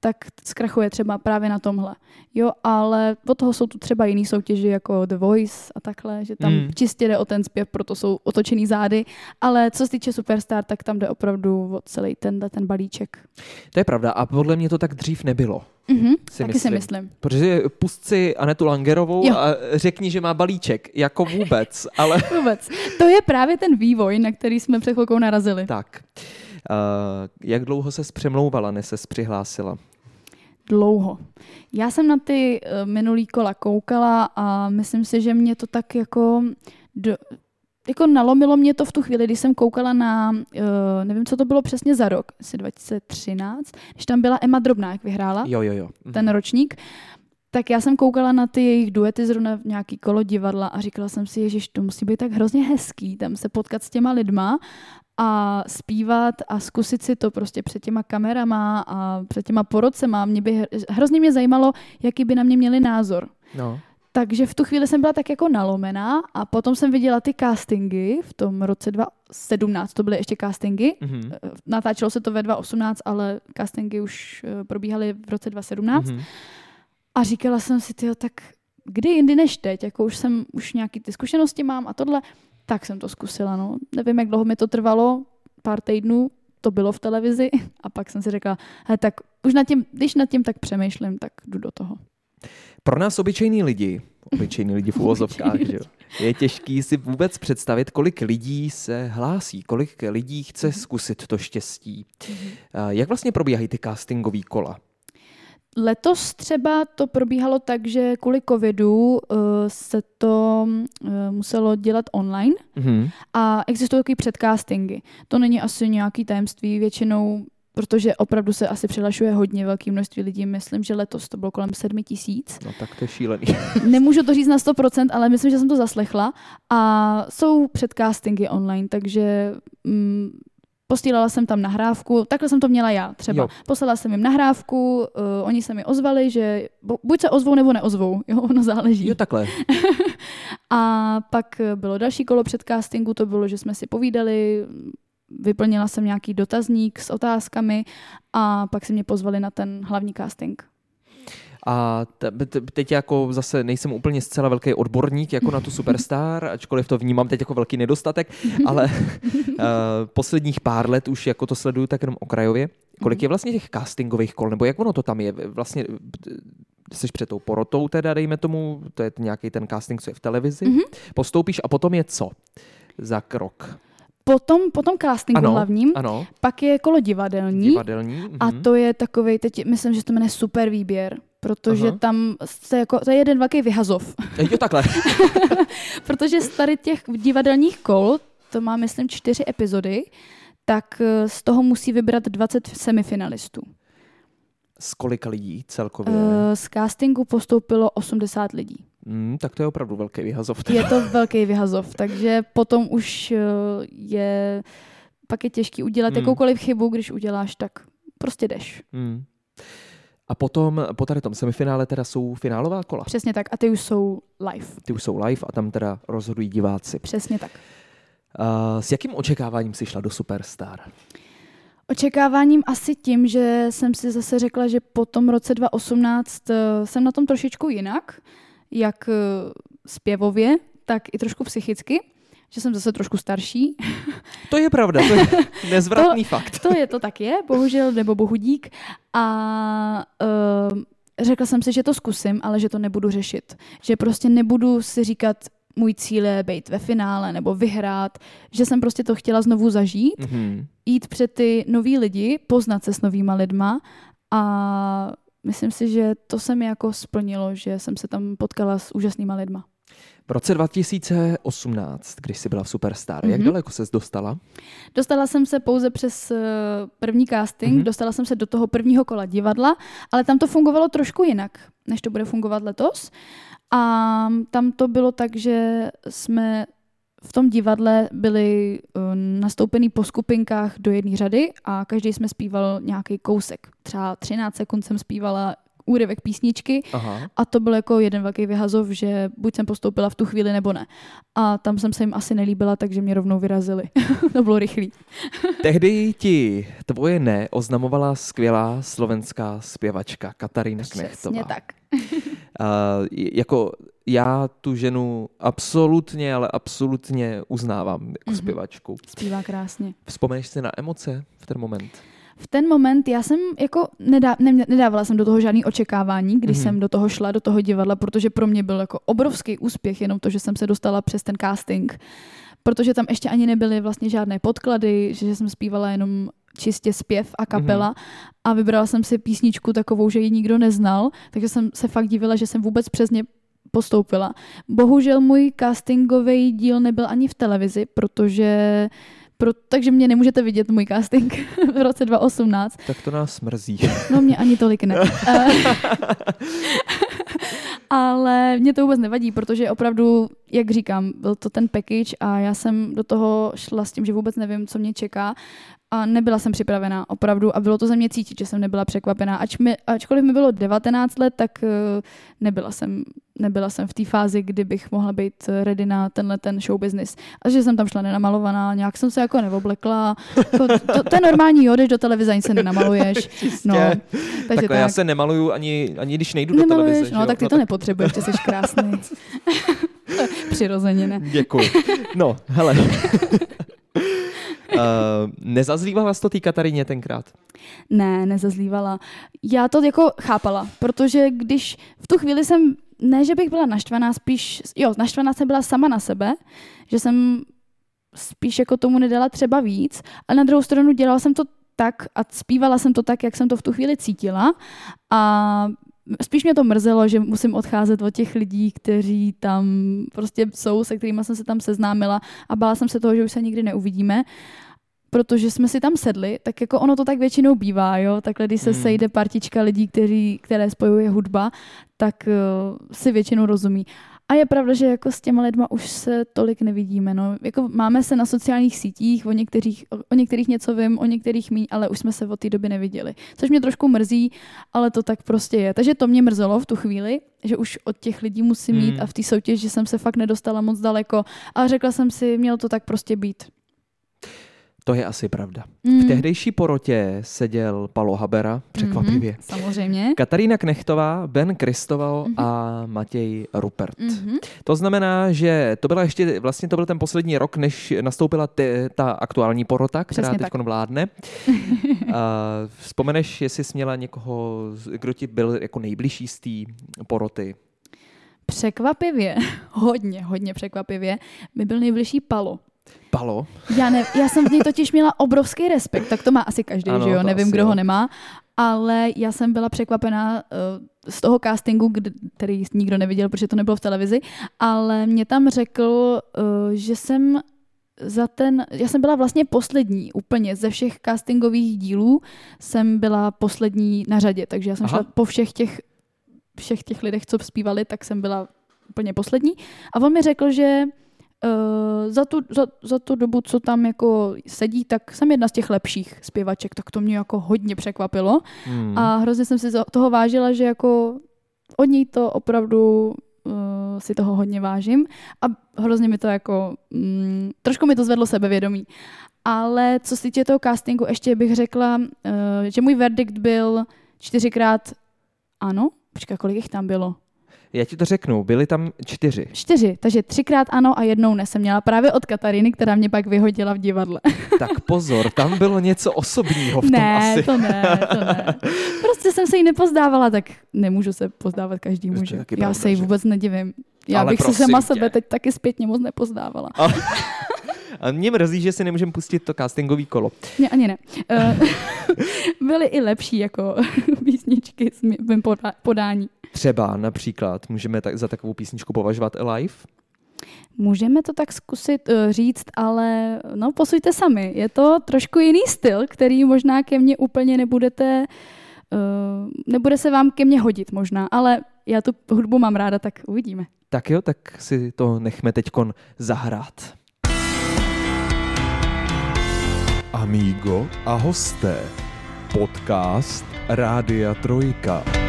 tak zkrachuje třeba právě na tomhle. Jo, ale od toho jsou tu třeba jiný soutěži jako The Voice a takhle, že tam Mm. mm. čistě jde o ten zpěv, proto jsou otočený zády, ale co se týče Superstar, tak tam jde opravdu o celý tenhle ten balíček. To je pravda a podle mě to tak dřív nebylo. Mhm, Si taky myslím. si myslím. Protože pust si Anetu Langerovou Jo. a řekni, že má balíček. Jako vůbec, ale Vůbec. To je právě ten vývoj, na který jsme před chvilkou narazili. tak. Uh, jak dlouho se přemlouvala, než se přihlásila? Dlouho. Já jsem na ty uh, minulý kola koukala a myslím si, že mě to tak jako... Do, jako nalomilo mě to v tu chvíli, když jsem koukala na, uh, nevím, co to bylo přesně za rok, asi 2013, když tam byla Emma Drobná, jak vyhrála. Jo, jo, jo. Mhm. ten ročník, tak já jsem koukala na ty jejich duety zrovna v nějaký kolo divadla a říkala jsem si, ježiš, to musí být tak hrozně hezký, tam se potkat s těma lidma a zpívat a zkusit si to prostě před těma kamerama a před těma porocema. Mě by, hr- hrozně mě zajímalo, jaký by na mě měli názor. No. Takže v tu chvíli jsem byla tak jako nalomená a potom jsem viděla ty castingy v tom roce 2017, to byly ještě castingy. Mhm. Natáčelo se to ve 2018, ale castingy už eh, probíhaly v roce 2017. Mhm. A říkala jsem si, tyjo, tak kdy jindy než teď, jako už jsem, už nějaký ty zkušenosti mám a tohle, tak jsem to zkusila, no. Nevím, jak dlouho mi to trvalo, pár týdnů, to bylo v televizi a pak jsem si řekla, tak už nad tím, když nad tím tak přemýšlím, tak jdu do toho. Pro nás obyčejní lidi, obyčejní lidi v uvozovkách, že jo, je těžký si vůbec představit, kolik lidí se hlásí, kolik lidí chce zkusit to štěstí. A Jak vlastně probíhají ty castingové kola? Letos třeba to probíhalo tak, že kvůli covidu uh, se to uh, muselo dělat online Mhm. a existují takový předcastingy. To není asi nějaký tajemství, většinou protože opravdu se asi přihlašuje hodně velké množství lidí. Myslím, že letos to bylo kolem sedmi tisíc. No tak to je šílený. Nemůžu to říct na 100%, ale myslím, že jsem to zaslechla. A jsou předcastingy online, takže mm, posílala jsem tam nahrávku, takhle jsem to měla já třeba. Jo. Poslala jsem jim nahrávku, uh, oni se mi ozvali, že bu- buď se ozvou nebo neozvou, jo, ono záleží. Jo, takhle. A pak bylo další kolo předcastingu, to bylo, že jsme si povídali, vyplnila jsem nějaký dotazník s otázkami a pak si mě pozvali na ten hlavní casting. A te- te- teď jako zase nejsem úplně zcela velký odborník jako na tu Superstar, ačkoliv to vnímám teď jako velký nedostatek, ale uh, posledních pár let už jako to sleduju tak jenom okrajově. Kolik je vlastně těch castingových kol, nebo jak ono to tam je? Vlastně jsi před tou porotou teda, dejme tomu, to je nějaký ten casting, co je v televizi, Mhm. postoupíš a potom je co za krok? Potom, potom castingu Ano, hlavním, Ano, pak je kolo divadelní divadelní. a mhm. to je takový, teď myslím, že to jmenuje super výběr, protože Aha. tam se jako, to je jeden velký vyhazov, Jo, takhle. protože z tady těch divadelních kol, to má myslím čtyři epizody, tak eh, z toho musí vybrat 20 semifinalistů. Z kolika lidí celkově? Eh, Z castingu postoupilo 80 lidí. Hmm, tak to je opravdu velký vyhazov. Je to velký vyhazov, takže potom už eh, je, pak je těžký udělat Hmm. jakoukoliv chybu, když uděláš, tak prostě jdeš. Hmm. A potom, po tady tom semifinále teda jsou finálová kola. Přesně tak. A ty už jsou live. Ty už jsou live a tam teda rozhodují diváci. Přesně tak. Uh, s jakým očekáváním jsi šla do Superstar? Očekáváním asi tím, že jsem si zase řekla, že po tom roce 2018 eh, jsem na tom trošičku jinak, jak eh, zpěvově, tak i trošku psychicky, že jsem zase trošku starší. To je pravda, to je nezvratný fakt. To je, to tak je, bohužel, nebo bohudík. A uh, řekla jsem si, že to zkusím, ale že to nebudu řešit. Že prostě nebudu si říkat, můj cíl je být ve finále nebo vyhrát, že jsem prostě to chtěla znovu zažít, Mhm. jít před ty nový lidi, poznat se s novýma lidma a myslím si, že to se mi jako splnilo, že jsem se tam potkala s úžasnýma lidma. V roce 2018, když jsi byla v Superstar, mm-hmm. jak Mhm. daleko ses dostala? Dostala jsem se pouze přes eh, první casting, Mhm. mm-hmm. dostala jsem se do toho prvního kola divadla, ale tam to fungovalo trošku jinak, než to bude fungovat letos. A tam to bylo tak, že jsme v tom divadle byli eh, nastoupený po skupinkách do jedné řady a každý jsme zpíval nějaký kousek. Třeba 13 sekund jsem zpívala úryvek písničky Aha. a to byl jako jeden velký vyhazov, že buď jsem postoupila v tu chvíli nebo ne. A tam jsem se jim asi nelíbila, takže mě rovnou vyrazili. to bylo rychlý. Tehdy ti tvoje ne oznamovala skvělá slovenská zpěvačka Katarína Knechtová. Přesně tak. Uh, jako já tu ženu absolutně, ale absolutně uznávám jako Mhm. mm-hmm. zpěvačku. Zpívá krásně. Vzpomeneš si na emoce v ten moment? V ten moment já jsem jako nedá, ne, nedávala jsem do toho žádný očekávání, když Mhm. mm-hmm. jsem do toho šla, do toho divadla, protože pro mě byl jako obrovský úspěch jenom to, že jsem se dostala přes ten casting. Protože tam ještě ani nebyly vlastně žádné podklady, že jsem zpívala jenom čistě zpěv a kapela Mhm. mm-hmm. a vybrala jsem si písničku takovou, že ji nikdo neznal, takže jsem se fakt divila, že jsem vůbec přes ně postoupila. Bohužel můj castingový díl nebyl ani v televizi, protože pro, takže mě nemůžete vidět můj casting v roce 2018. Tak to nás mrzí. No mě ani tolik ne. Ale mě to vůbec nevadí, protože opravdu, jak říkám, byl to ten package a já jsem do toho šla s tím, že vůbec nevím, co mě čeká a nebyla jsem připravená opravdu a bylo to ze mě cítit, že jsem nebyla překvapená. Ač mi, ačkoliv mi bylo 19 let, tak eh, nebyla jsem, nebyla jsem v té fázi, kdy bych mohla být ready na tenhle ten show business. A že jsem tam šla nenamalovaná, nějak jsem se jako neoblekla. Jako, to, to, je normální, jo, jdeš do televize, ani se nenamaluješ. No, takže Takhle tak. já se nemaluju ani, ani když nejdu do Nemaluješ, televize. no, jo? tak ty to nepotřebuješ, ty jsi krásný. Přirozeně ne. Děkuji. No, hele. Uh, nezazlívala jsi to té Kataríně tenkrát? Ne, nezazlívala. Já to jako chápala, protože když v tu chvíli jsem, ne, že bych byla naštvaná, spíš, jo, naštvaná jsem byla sama na sebe, že jsem spíš jako tomu nedala třeba víc, ale na druhou stranu dělala jsem to tak a zpívala jsem to tak, jak jsem to v tu chvíli cítila a spíš mě to mrzelo, že musím odcházet od těch lidí, kteří tam prostě jsou, se kterými jsem se tam seznámila a bála jsem se toho, že už se nikdy neuvidíme protože jsme si tam sedli, tak jako ono to tak většinou bývá, jo, takhle když se Hmm. sejde partička lidí, kteří, které spojuje hudba, tak uh, si většinou rozumí. A je pravda, že jako s těma lidma už se tolik nevidíme. No. Jako máme se na sociálních sítích, o některých, o, některých něco vím, o některých míň, ale už jsme se od té doby neviděli. Což mě trošku mrzí, ale to tak prostě je. Takže to mě mrzelo v tu chvíli, že už od těch lidí musím mít a v té soutěži jsem se fakt nedostala moc daleko. A řekla jsem si, mělo to tak prostě být. To je asi pravda. V Mm. tehdejší porotě seděl Palo Habera, překvapivě. Mhm, samozřejmě. Katarína Knechtová, Ben Kristoval Mhm. a Matěj Rupert. Mhm. To znamená, že to byla ještě, vlastně to byl ten poslední rok, než nastoupila ty, ta aktuální porota, která teď vládne. A vzpomeneš, jestli jsi měla někoho, kdo ti byl jako nejbližší z té poroty? Překvapivě, hodně, hodně překvapivě, mi byl nejbližší Palo. Palo? Já, ne, já jsem v něj totiž měla obrovský respekt, tak to má asi každý, Ano, že jo, nevím, kdo jo. ho nemá, ale já jsem byla překvapená uh, z toho castingu, kdy, který nikdo neviděl, protože to nebylo v televizi, ale mě tam řekl, uh, že jsem za ten, já jsem byla vlastně poslední úplně ze všech castingových dílů jsem byla poslední na řadě, takže já jsem Aha. šla po všech těch, všech těch lidech, co zpívali, tak jsem byla úplně poslední. A on mi řekl, že Uh, za, tu, za, za tu dobu, co tam jako sedí, tak jsem jedna z těch lepších zpěvaček, tak to mě jako hodně překvapilo. Hmm. A hrozně jsem si toho vážila, že jako od ní to opravdu uh, si toho hodně vážím a hrozně mi to jako, mm, trošku mi to zvedlo sebevědomí. Ale co se týče toho castingu, ještě bych řekla, uh, že můj verdikt byl čtyřikrát ano. Počkej, kolik jich tam bylo? Já ti to řeknu, byli tam čtyři. Čtyři, takže třikrát ano a jednou ne jsem měla právě od Katariny, která mě pak vyhodila v divadle. Tak pozor, tam bylo něco osobního v tom ne, asi. to ne, to ne. Prostě jsem se jí nepozdávala, tak nemůžu se pozdávat každému, že? Já pravda, se jí že? vůbec nedivím. Já Ale bych se sama tě. sebe teď taky zpětně moc nepozdávala. A mě mrzí, že si nemůžeme pustit to castingový kolo. Ne, ani ne. Eh, Byly i lepší jako písničky s mý- mým podání. Třeba například můžeme tak, za takovou písničku považovat Alive. Můžeme to tak zkusit uh, říct, ale no posuďte sami. Je to trošku jiný styl, který možná ke mně úplně nebudete, uh, nebude se vám ke mně hodit možná, ale já tu hudbu mám ráda, tak uvidíme. Tak jo, tak si to nechme teďkon zahrát. Amigo a hosté. Podcast Rádia Trojka.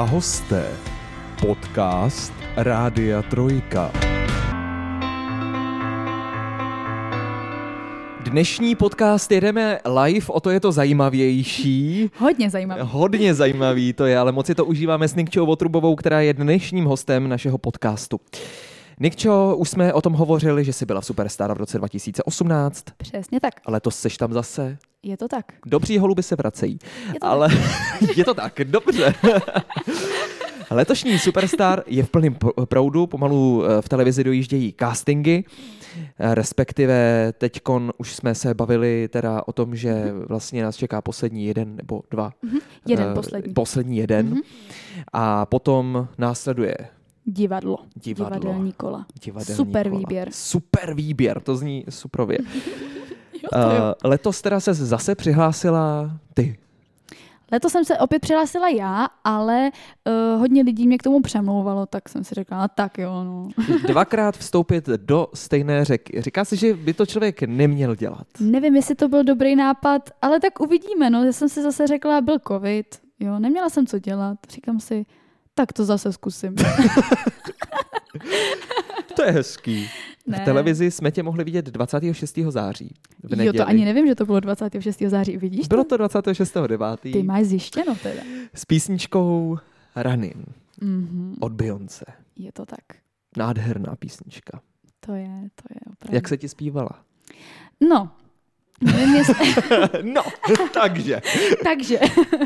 A hosté. Podcast Rádia Trojka. Dnešní podcast jedeme live, o to je to zajímavější. Hodně zajímavé. Hodně zajímavý to je, ale moc si to užíváme s Nikčou Votrubovou, která je dnešním hostem našeho podcastu. Nikčo, už jsme o tom hovořili, že jsi byla v Superstar v roce 2018, Přesně tak. a letos seš tam zase. Je to tak. Dobří holuby se vracejí. Je to Ale je to tak, dobře. Letošní Superstar je v plném proudu, pomalu eh, v televizi dojíždějí castingy, respektive teďkon už jsme se bavili teda o tom, že vlastně nás čeká poslední jeden nebo dva. Jeden eh, poslední. Poslední jeden. Mhm. A potom následuje Divadlo. Divadlo. Divadelní kola. divadelní Super kola. výběr. Super výběr, to zní suprově. Jo. Uh, letos teda se zase přihlásila ty. Letos jsem se opět přihlásila já, ale uh, hodně lidí mě k tomu přemlouvalo, tak jsem si řekla, tak jo, no. Dvakrát vstoupit do stejné řeky. Říká se, že by to člověk neměl dělat. Nevím, jestli to byl dobrý nápad, ale tak uvidíme, no. Já jsem si zase řekla, byl covid, jo, neměla jsem co dělat. Říkám si, tak to zase zkusím. To je hezký. Ne. V televizi jsme tě mohli vidět 26. září. V Jo, to ani nevím, že to bylo 26. září, vidíš Bylo to? to 26.9. Ty máš zjištěno teda. s písničkou Ranin Mhm, od Beyoncé. je to tak. Nádherná písnička. To je, to je opravdu. Jak se ti zpívala? No, nevím, jestli... no, takže. Takže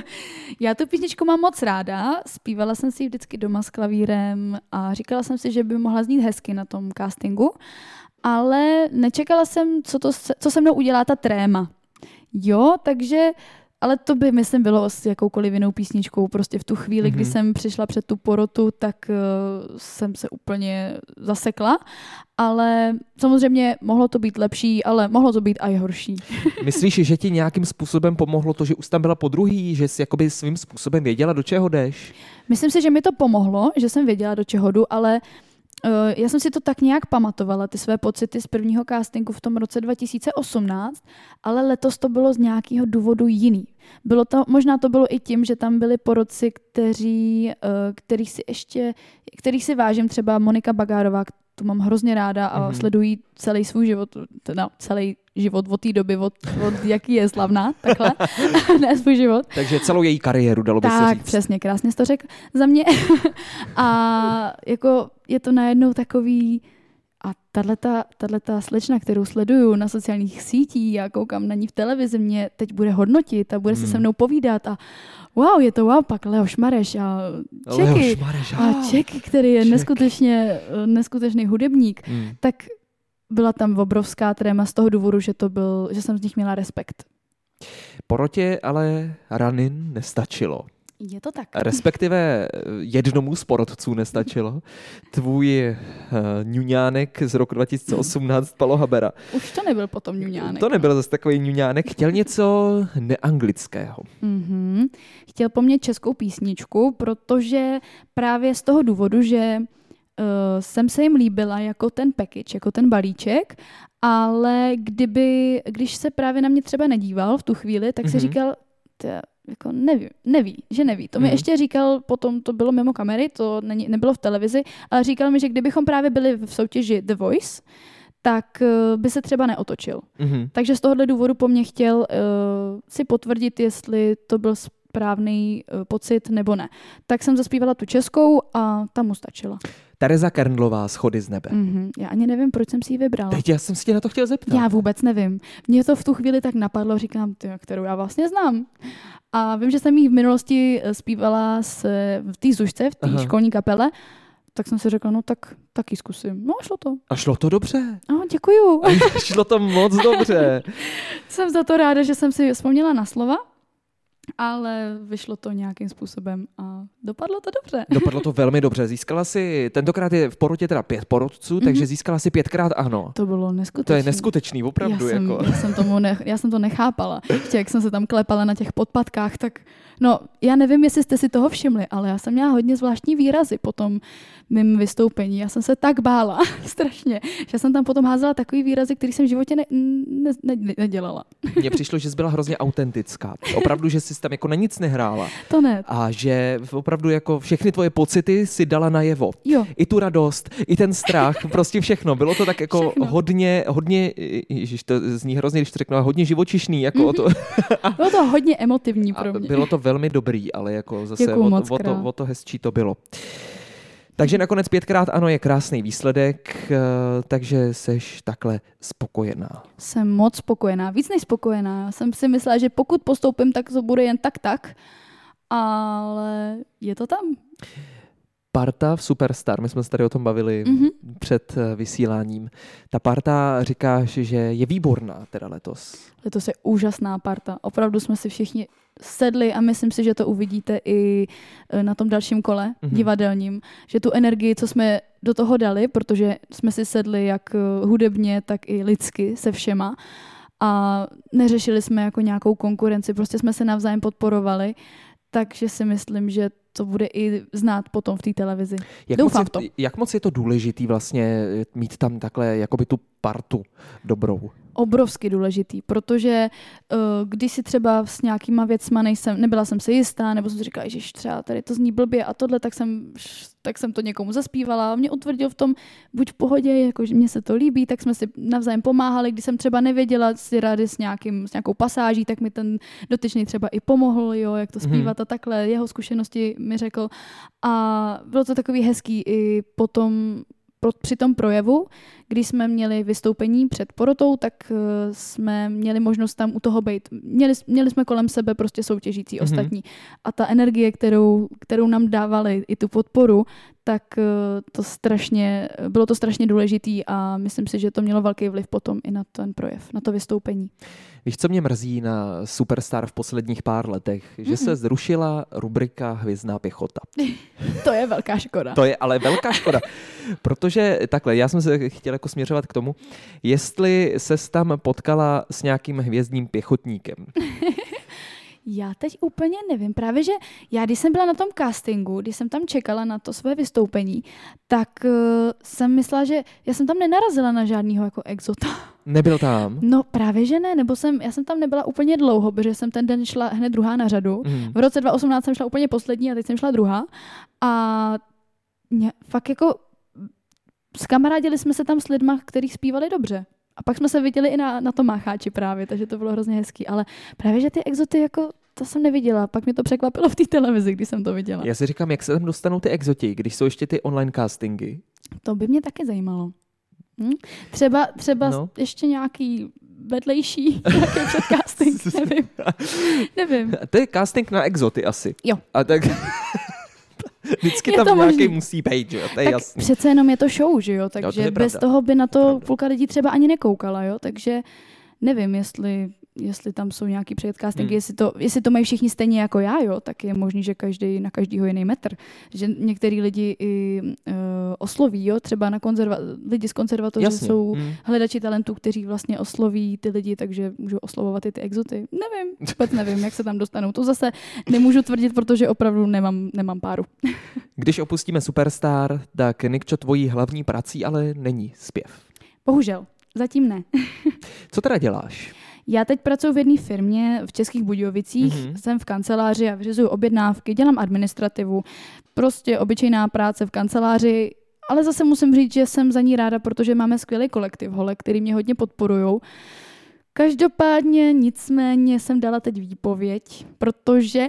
já tu písničku mám moc ráda, zpívala jsem si ji vždycky doma s klavírem a říkala jsem si, že by mohla znít hezky na tom castingu, ale nečekala jsem, co, to, se- co se mnou udělá ta tréma. Jo, takže, ale to by, myslím, bylo s jakoukoliv jinou písničkou. Prostě v tu chvíli, mm-hmm. kdy Mhm. jsem přišla před tu porotu, tak uh, jsem se úplně zasekla. Ale samozřejmě mohlo to být lepší, ale mohlo to být i horší. Myslíš, že ti nějakým způsobem pomohlo to, že už tam byla po druhý, že jsi jakoby svým způsobem věděla, do čeho jdeš? Myslím si, že mi to pomohlo, že jsem věděla, do čeho jdu, ale já jsem si to tak nějak pamatovala, ty své pocity z prvního castingu v tom roce 2018, ale letos to bylo z nějakého důvodu jiný. Bylo to, možná to bylo i tím, že tam byli poroci, kteří, uh, kterých si ještě, kterých si vážím, třeba Monika Bagárová, tu mám hrozně ráda a Mhm. mm-hmm. sledují celý svůj život, teda celý život od té doby, od, od jaký je slavná, takhle, ne svůj život. Takže celou její kariéru, dalo by se Tak, říct. přesně, krásně jsi to řekl za mě. a jako je to najednou takový, a tahle ta slečna, kterou sleduju na sociálních sítích a koukám na ní v televizi, mě teď bude hodnotit a bude se Hmm. se mnou povídat a wow, je to wow, pak Leoš Mareš a Leoš Čeky. Mareš, A Čeky, který je Čeky. neskutečně, neskutečný hudebník, Hmm. tak byla tam obrovská tréma z toho důvodu, že, to byl, že jsem z nich měla respekt. Porotě ale Ranin nestačilo. Je to tak. Respektive eh, jednomu z porodců nestačilo. Tvůj uh, ňuňánek z roku 2018, Palo Habera. Už to nebyl potom ňuňánek. To nebyl zase takový ňuňánek, chtěl něco neanglického. Mm-hmm. Chtěl po mně českou písničku, protože právě z toho důvodu, že uh, jsem se jim líbila jako ten package, jako ten balíček, ale kdyby, když se právě na mě třeba nedíval v tu chvíli, tak mm-hmm. si Mhm. říkal, "Tja, jako neví, neví, že neví. To mi Mhm. ještě říkal, potom to bylo mimo kamery, to není, nebylo v televizi, ale říkal mi, že kdybychom právě byli v soutěži The Voice, tak uh, by se třeba neotočil. Mhm. Takže z tohohle důvodu po mně chtěl uh, si potvrdit, jestli to byl správný uh, pocit nebo ne. Tak jsem zaspívala tu českou a ta mu stačila. Tereza Kernlová, Schody z nebe. Mm-hmm. Já ani nevím, proč jsem si ji vybrala. Teď já jsem si tě na to chtěl zeptat. Já vůbec nevím. Mně to v tu chvíli tak napadlo, říkám, ty, kterou já vlastně znám. A vím, že jsem ji v minulosti eh, zpívala s, v té zušce, v té školní kapele, tak jsem si řekla, no tak taky zkusím. No a šlo to. A šlo to dobře. No, děkuju. šlo to moc dobře. jsem za to ráda, že jsem si vzpomněla na slova, ale vyšlo to nějakým způsobem a dopadlo to dobře. Dopadlo to velmi dobře. Získala si, tentokrát je v porotě teda pět porodců, mm-hmm. takže získala si pětkrát ano. To bylo neskutečné. To je neskutečný, opravdu. já jsem, jako. já, jsem tomu ne, já jsem to nechápala. Ještě jak jsem se tam klepala na těch podpadkách, tak no, já nevím, jestli jste si toho všimli, ale já jsem měla hodně zvláštní výrazy po tom mým vystoupení. Já jsem se tak bála, strašně, že jsem tam potom házela takový výrazy, který jsem v životě ne, ne, ne, nedělala. Mně přišlo, že jsi byla hrozně autentická. Opravdu, že jsi tam jako na nic nehrála. To ne. A že opravdu jako všechny tvoje pocity si dala najevo. Jo, I tu radost, i ten strach, prostě všechno. Bylo to tak jako Všechno. hodně, hodně, ježiš, to zní hrozně, když to řeknu, hodně živočišný. Jako mm-hmm. to, bylo to hodně emotivní pro mě. bylo to velmi dobrý, ale jako zase Děkuju o, moc o, to, o to hezčí to bylo. Takže nakonec pětkrát ano je krásný výsledek, eh, takže seš takhle spokojená. Jsem moc spokojená, víc než spokojená. Já jsem si myslela, že pokud postoupím, tak to bude jen tak tak, ale je to tam. Parta v Superstar, my jsme se tady o tom bavili Mhm. před eh, vysíláním. Ta parta říkáš, že je výborná teda letos. Letos je úžasná parta. Opravdu jsme si všichni sedli a myslím si, že to uvidíte i e, na tom dalším kole Mhm. mm-hmm. divadelním, že tu energii, co jsme do toho dali, protože jsme si sedli jak e, hudebně, tak i lidsky se všema a neřešili jsme jako nějakou konkurenci, prostě jsme se navzájem podporovali, takže si myslím, že to bude i znát potom v té televizi. Jak Doufám moc, v to. je, jak moc je to důležitý vlastně eh, mít tam takhle jakoby tu partu dobrou? obrovsky důležitý, protože uh, když si třeba s nějakýma věcma nejsem, nebyla jsem si jistá, nebo jsem si říkala, že třeba tady to zní blbě a tohle, tak jsem, tak jsem to někomu zaspívala a mě utvrdil v tom, buď v pohodě, jako že mně se to líbí, tak jsme si navzájem pomáhali, když jsem třeba nevěděla si rady s, nějakým, s nějakou pasáží, tak mi ten dotyčný třeba i pomohl, jo, jak to Mhm. zpívat a takhle, jeho zkušenosti mi řekl. A bylo to takový hezký i potom při tom projevu, když jsme měli vystoupení před porotou, tak uh, jsme měli možnost tam u toho být. Měli, měli jsme kolem sebe prostě soutěžící Mhm. mm-hmm. ostatní. A ta energie, kterou, kterou nám dávali, i tu podporu, tak uh, to strašně, bylo to strašně důležitý a myslím si, že to mělo velký vliv potom i na ten projev, na to vystoupení. Víš, co mě mrzí na Superstar v posledních pár letech? Že se zrušila rubrika Hvězdná pěchota. To je velká škoda. To je ale velká škoda, protože takhle, já jsem se chtěl jako směřovat k tomu, jestli ses tam potkala s nějakým hvězdním pěchotníkem. Já teď úplně nevím. Právě, že já, když jsem byla na tom castingu, když jsem tam čekala na to své vystoupení, tak uh, jsem myslela, že já jsem tam nenarazila na žádného jako exota. Nebyl tam? No právě, že ne, nebo jsem, já jsem tam nebyla úplně dlouho, protože jsem ten den šla hned druhá na řadu. Mm. V roce 2018 jsem šla úplně poslední a teď jsem šla druhá. A mě, fakt jako skamarádili jsme se tam s lidma, kteří zpívali dobře. A pak jsme se viděli i na, na tom mácháči právě, takže to bylo hrozně hezký. Ale právě, že ty exoty jako to jsem neviděla. Pak mě to překvapilo v té televizi, když jsem to viděla. Já si říkám, jak se tam dostanou ty exoti, když jsou ještě ty online castingy. To by mě taky zajímalo. Hm? Třeba, třeba No. no. ještě nějaký vedlejší, nějaký předcasting, nevím. nevím. To je casting na exoty asi. Jo. A tak... Vždycky Je tam to nějaký možný. musí být, že jo? To je Tak jasný. přece jenom je to show, že jo? to Takže je bez pravda. toho by na to Pravda. půlka lidí třeba ani nekoukala, jo? Takže nevím, jestli, jestli tam jsou nějaký předcastingy, Hmm. hmm. jestli, to, jestli to mají všichni stejně jako já, jo? Tak je možný, že každý na každýho jiný metr. Že některý lidi i uh, osloví, jo? Třeba na konzerva- lidi z konzervatoře Jasně. jsou Mm. hledači talentů, kteří vlastně osloví ty lidi, takže můžou oslovovat i ty exoty. Nevím, vůbec nevím, jak se tam dostanou. To zase nemůžu tvrdit, protože opravdu nemám, nemám páru. Když opustíme Superstar, tak Nikčo, tvojí hlavní prací ale není zpěv. Bohužel, zatím ne. Co teda děláš? Já teď pracuji v jedné firmě v Českých Budějovicích, Mhm. mm-hmm. jsem v kanceláři a vyřizuju objednávky, dělám administrativu, prostě obyčejná práce v kanceláři, ale zase musím říct, že jsem za ní ráda, protože máme skvělý kolektiv hole, který mě hodně podporují. Každopádně nicméně jsem dala teď výpověď, protože,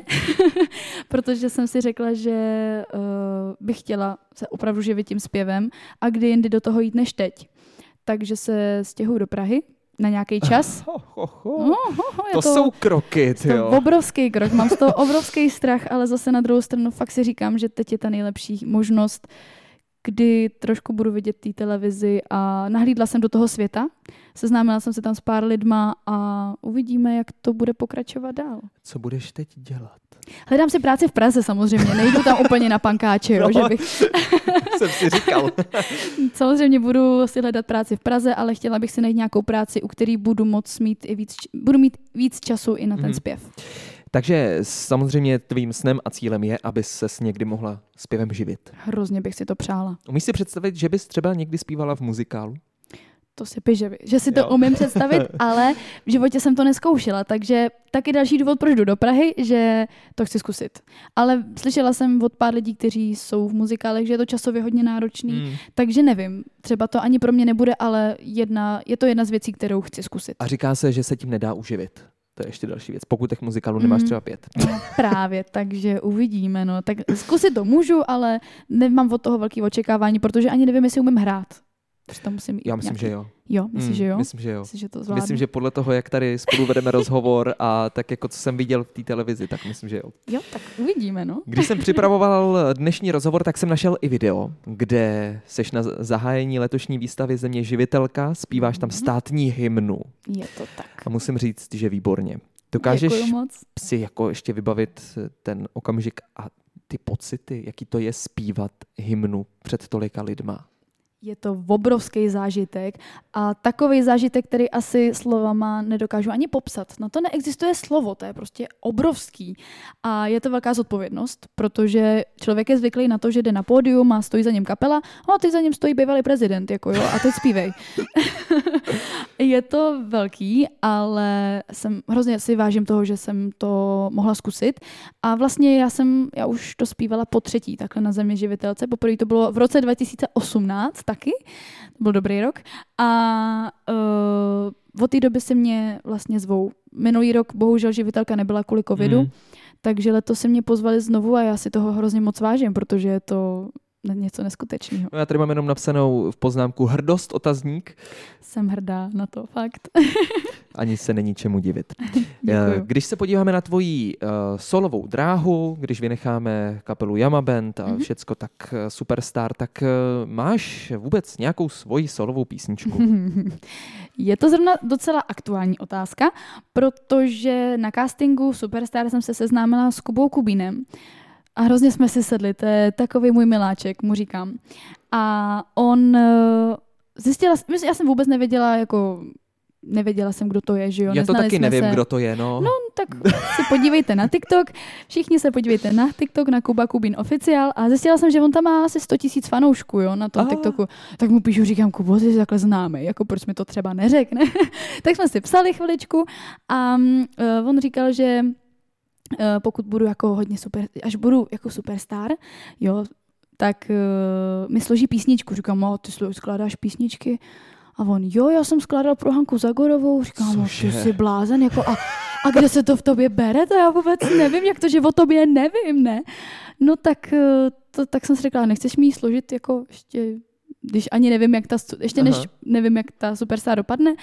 protože jsem si řekla, že uh, bych chtěla se opravdu živit tím zpěvem a kdy jindy do toho jít než teď. Takže se stěhuju do Prahy na nějaký čas. Ho, ho, ho. No, ho, ho, je To, jsou kroky, ty to jo. obrovský krok. Mám z toho obrovský strach, ale zase na druhou stranu fakt si říkám, že teď je ta nejlepší možnost, kdy trošku budu vidět té televizi a nahlídla jsem do toho světa. Seznámila jsem se tam s pár lidma a uvidíme, jak to bude pokračovat dál. Co budeš teď dělat? Hledám si práci v Praze samozřejmě, nejdu tam úplně na pankáče, jo, No. že bych, Jsem si říkal. samozřejmě budu si hledat práci v Praze, ale chtěla bych si najít nějakou práci, u který budu moc mít i víc, budu mít víc času i na ten Mhm. zpěv. Takže samozřejmě tvým snem a cílem je, aby ses někdy mohla zpěvem živit. Hrozně bych si to přála. Umíš si představit, že bys třeba někdy zpívala v muzikálu? To si piže, že si to Jo. umím představit, ale v životě jsem to neskoušela, takže taky další důvod, proč jdu do Prahy, že to chci zkusit. Ale slyšela jsem od pár lidí, kteří jsou v muzikálech, že je to časově hodně náročný, Mm. takže nevím, třeba to ani pro mě nebude, ale jedna, je to jedna z věcí, kterou chci zkusit. A říká se, že se tím nedá uživit. To je ještě další věc. Pokud těch muzikálů nemáš Mhm. třeba pět. No, právě, takže uvidíme. No. Tak zkusit to můžu, ale nemám od toho velký očekávání, protože ani nevím, jestli umím hrát. Tam musím Já myslím, nějaký... že jo. Jo, myslím, Mm, že jo? Myslím, že jo. Myslím, že to zvládnu. Myslím, že podle toho, jak tady spolu vedeme rozhovor a tak jako co jsem viděl v té televizi, tak myslím, že jo. Jo, tak uvidíme, no. Když jsem připravoval dnešní rozhovor, tak jsem našel i video, kde seš na zahájení letošní výstavy Země živitelka, zpíváš Mhm. tam státní hymnu. Je to tak. A musím říct, že výborně. Dokážeš si jako ještě vybavit ten okamžik a ty pocity, jaký to je zpívat hymnu před tolika lidma? Je to obrovský zážitek a takový zážitek, který asi slovama nedokážu ani popsat. Na to neexistuje slovo, to je prostě obrovský. A je to velká zodpovědnost, protože člověk je zvyklý na to, že jde na pódium a stojí za něm kapela, a ty za ním stojí bývalý prezident, jako jo, a teď zpívej. je to velký, ale jsem hrozně si vážím toho, že jsem to mohla zkusit. A vlastně já jsem, já už to zpívala po třetí, takhle na země živitelce. Poprvé to bylo v roce 2018 taky, to byl dobrý rok. A uh, od té doby se mě vlastně zvou. Minulý rok bohužel živitelka nebyla kvůli covidu, Mm. takže letos se mě pozvali znovu a já si toho hrozně moc vážím, protože je to něco neskutečného. No já tady mám jenom napsanou v poznámku hrdost otazník, Jsem hrdá na to, fakt. ani se není čemu divit. Děkuju. Eh, Když se podíváme na tvoji uh, solovou dráhu, když vynecháme kapelu Yama Band a Mhm. všecko tak eh, superstar, tak uh, máš vůbec nějakou svoji solovou písničku? Je to zrovna docela aktuální otázka, protože na castingu Superstar jsem se seznámila s Kubou Kubínem a hrozně jsme si sedli, to je takový můj miláček, mu říkám. A on zjistila, myslím, já jsem vůbec nevěděla, jako nevěděla jsem, kdo to je, že jo, Já to neznali taky nevím, se. kdo to je, no. No, tak se podívejte na TikTok, všichni se podívejte na TikTok, na Kuba Kubín oficiál a zjistila jsem, že on tam má asi 100 tisíc fanoušků, jo, na tom Aha. TikToku. Tak mu píšu, říkám, Kubo, ty jsi takhle známý, jako proč mi to třeba neřekne. tak jsme si psali chviličku a uh, on říkal, že uh, pokud budu jako hodně super, až budu jako superstar, jo, tak uh, mi složí písničku. Říkám, no, ty skládáš písničky? A on, jo, já jsem skládal pro Hanku Zagorovou. Říkám, no, ty jsi blázen, jako a, a kde se to v tobě bere? To já vůbec nevím, jak to, že o tobě nevím, ne? No tak, eh, to, tak jsem si řekla, nechceš mi ji složit jako ještě, když ani nevím, jak ta, ještě než Aha. nevím, jak ta superstar dopadne.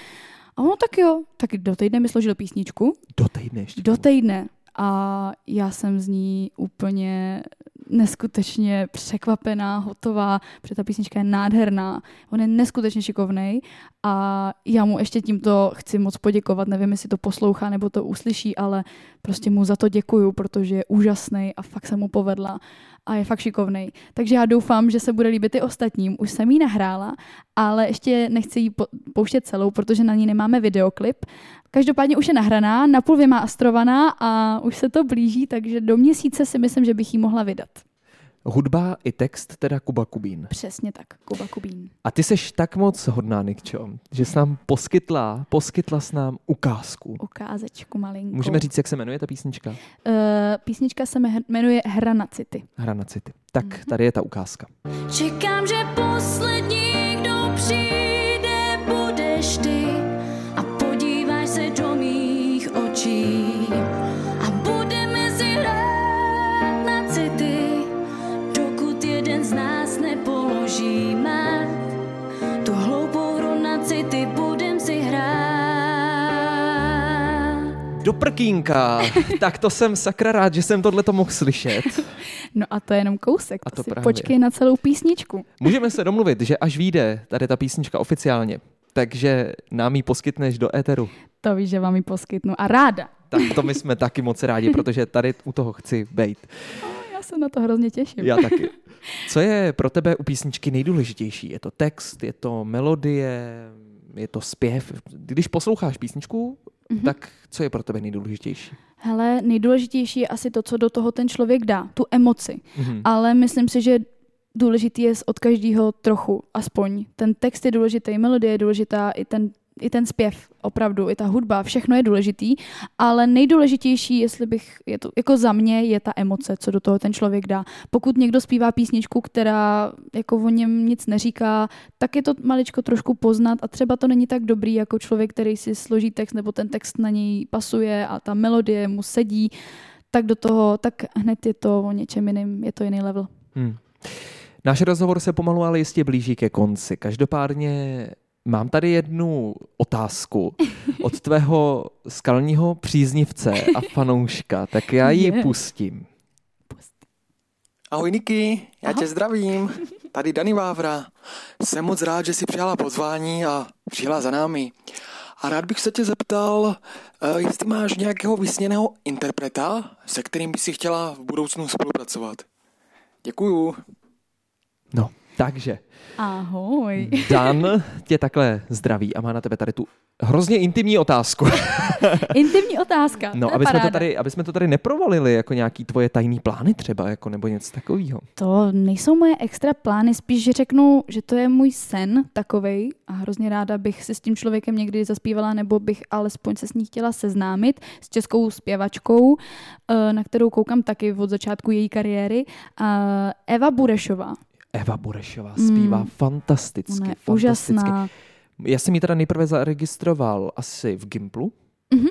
A ono tak jo, tak do týdne mi složil písničku, Do týdne ještě. do týdne. A já jsem z ní úplně neskutečně překvapená, hotová, protože ta písnička je nádherná, on je neskutečně šikovný a já mu ještě tímto chci moc poděkovat, nevím, jestli to poslouchá nebo to uslyší, ale prostě mu za to děkuju, protože je úžasný a fakt se mu povedla a je fakt šikovný. Takže já doufám, že se bude líbit i ostatním. Už jsem ji nahrála, ale ještě nechci ji po- pouštět celou, protože na ní nemáme videoklip. Každopádně už je nahraná, napůl vymástrovaná a už se to blíží, takže do měsíce si myslím, že bych ji mohla vydat. Hudba i text teda Kuba Kubín. Přesně tak, Kuba Kubín. A ty seš tak moc hodná, Nikčo, že jsi nám poskytla, poskytla s nám ukázku. Ukázečku malinkou. Můžeme říct, jak se jmenuje ta písnička? Uh, písnička se me- jmenuje Hra na city. Hra na city. Tak Mhm. tady je ta ukázka. Čekám, že poslední, Do prkínka! tak to jsem sakra rád, že jsem tohle mohl slyšet. No a to je jenom kousek, A to, to si právě. počkej na celou písničku. Můžeme se domluvit, že až vyjde tady ta písnička oficiálně, takže nám ji poskytneš do éteru. To víš, že vám ji poskytnu. A ráda. Tak to my jsme taky moc rádi, protože tady u toho chci být. Já se na to hrozně těším. Já taky. Co je pro tebe u písničky nejdůležitější? Je to text, je to melodie, je to zpěv? Když posloucháš písničku, Mhm. tak co je pro tebe nejdůležitější? Hele, nejdůležitější je asi to, co do toho ten člověk dá, tu emoci. Mhm. Ale myslím si, že důležitý je od každého trochu, aspoň. Ten text je důležitý, melodie je důležitá, i ten, i ten zpěv, opravdu, i ta hudba, všechno je důležitý, ale nejdůležitější, jestli bych, je to, jako za mě, je ta emoce, co do toho ten člověk dá. Pokud někdo zpívá písničku, která jako o něm nic neříká, tak je to maličko trošku poznat a třeba to není tak dobrý jako člověk, který si složí text nebo ten text na něj pasuje a ta melodie mu sedí, tak do toho, tak hned je to o něčem jiným, je to jiný level. Hmm. Náš rozhovor se pomalu ale jistě blíží ke konci. Každopádně mám tady jednu otázku od tvého skalního příznivce a fanouška, tak já ji pustím. Ahoj Niky, já tě zdravím. Tady Dani Vávra. Jsem moc rád, že jsi přijala pozvání a přijela za námi. A rád bych se tě zeptal, eh, jestli máš nějakého vysněného interpreta, se kterým by si chtěla v budoucnu spolupracovat. Děkuju. No, takže Ahoj. Dan tě takhle zdraví a má na tebe tady tu hrozně intimní otázku. Intimní otázka. No, to aby jsme, to tady, aby jsme to tady neprovalili jako nějaký tvoje tajný plány třeba, jako nebo něco takového. To nejsou moje extra plány, spíš, že řeknu, že to je můj sen takovej a hrozně ráda bych se s tím člověkem někdy zaspívala, nebo bych alespoň se s ní chtěla seznámit s českou zpěvačkou, eh, na kterou koukám taky od začátku její kariéry. Eva Burešová. Eva Burešová zpívá Mm. fantasticky. Ona je fantasticky. úžasná. Já jsem ji teda nejprve zaregistroval asi v Gimplu. Mhm.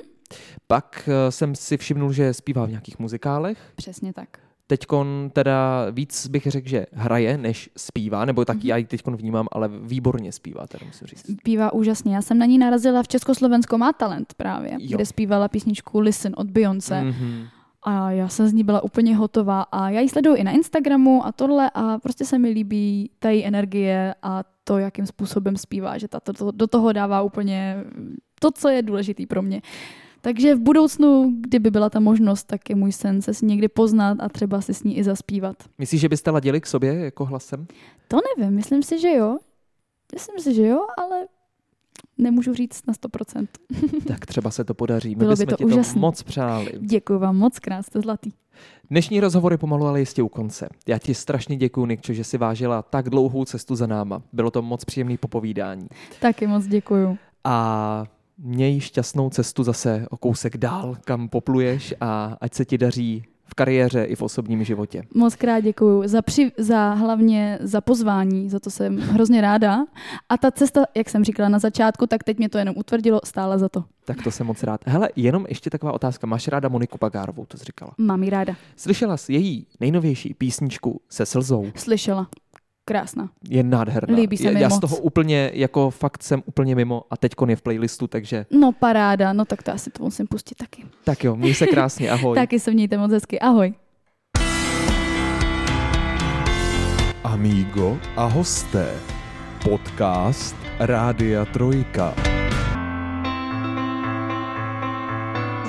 Pak eh, jsem si všimnul, že zpívá v nějakých muzikálech. Přesně tak. Teďkon teda víc bych řekl, že hraje, než zpívá, nebo tak Mhm. já ji teďkon vnímám, ale výborně zpívá, teda musím říct. Zpívá úžasně. Já jsem na ní narazila v Československo má talent právě, Jo. kde zpívala písničku Listen od Beyoncé. Mm. A já jsem z ní byla úplně hotová a já ji sleduju i na Instagramu a tohle a prostě se mi líbí ta její energie a to, jakým způsobem zpívá, že ta to, to, do toho dává úplně to, co je důležitý pro mě. Takže v budoucnu, kdyby byla ta možnost, tak je můj sen se s ní někdy poznat a třeba si s ní i zaspívat. Myslíš, že byste ladili k sobě jako hlasem? To nevím, myslím si, že jo. Myslím si, že jo, ale nemůžu říct na 100%. tak třeba se to podaří. My Bylo by bychom to ti úžasný. to moc přáli. Děkuji vám moc krát, jste zlatý. Dnešní rozhovor je pomalu, ale jistě u konce. Já ti strašně děkuji, Nikčo, že si vážila tak dlouhou cestu za náma. Bylo to moc příjemný popovídání. Taky moc děkuju. A měj šťastnou cestu zase o kousek dál, kam popluješ a ať se ti daří v kariéře i v osobním životě. Moc krát děkuju za, při, za hlavně za pozvání, za to jsem hrozně ráda. A ta cesta, jak jsem říkala na začátku, tak teď mě to jenom utvrdilo, stále za to. Tak to jsem moc rád. Hele, jenom ještě taková otázka. Máš ráda Moniku Pagárovou, to jsi říkala. Mám ji ráda. Slyšela jsi její nejnovější písničku se slzou? Slyšela. Krásná. Je nádherná. Líbí se mi já z moc. toho úplně, jako fakt jsem úplně mimo a teďkon je v playlistu, takže No paráda, no tak to asi to musím pustit taky. tak jo, měj se krásně, ahoj. Taky se mějte moc hezky. Ahoj. Amigo a hosté. Podcast Rádia Trojka.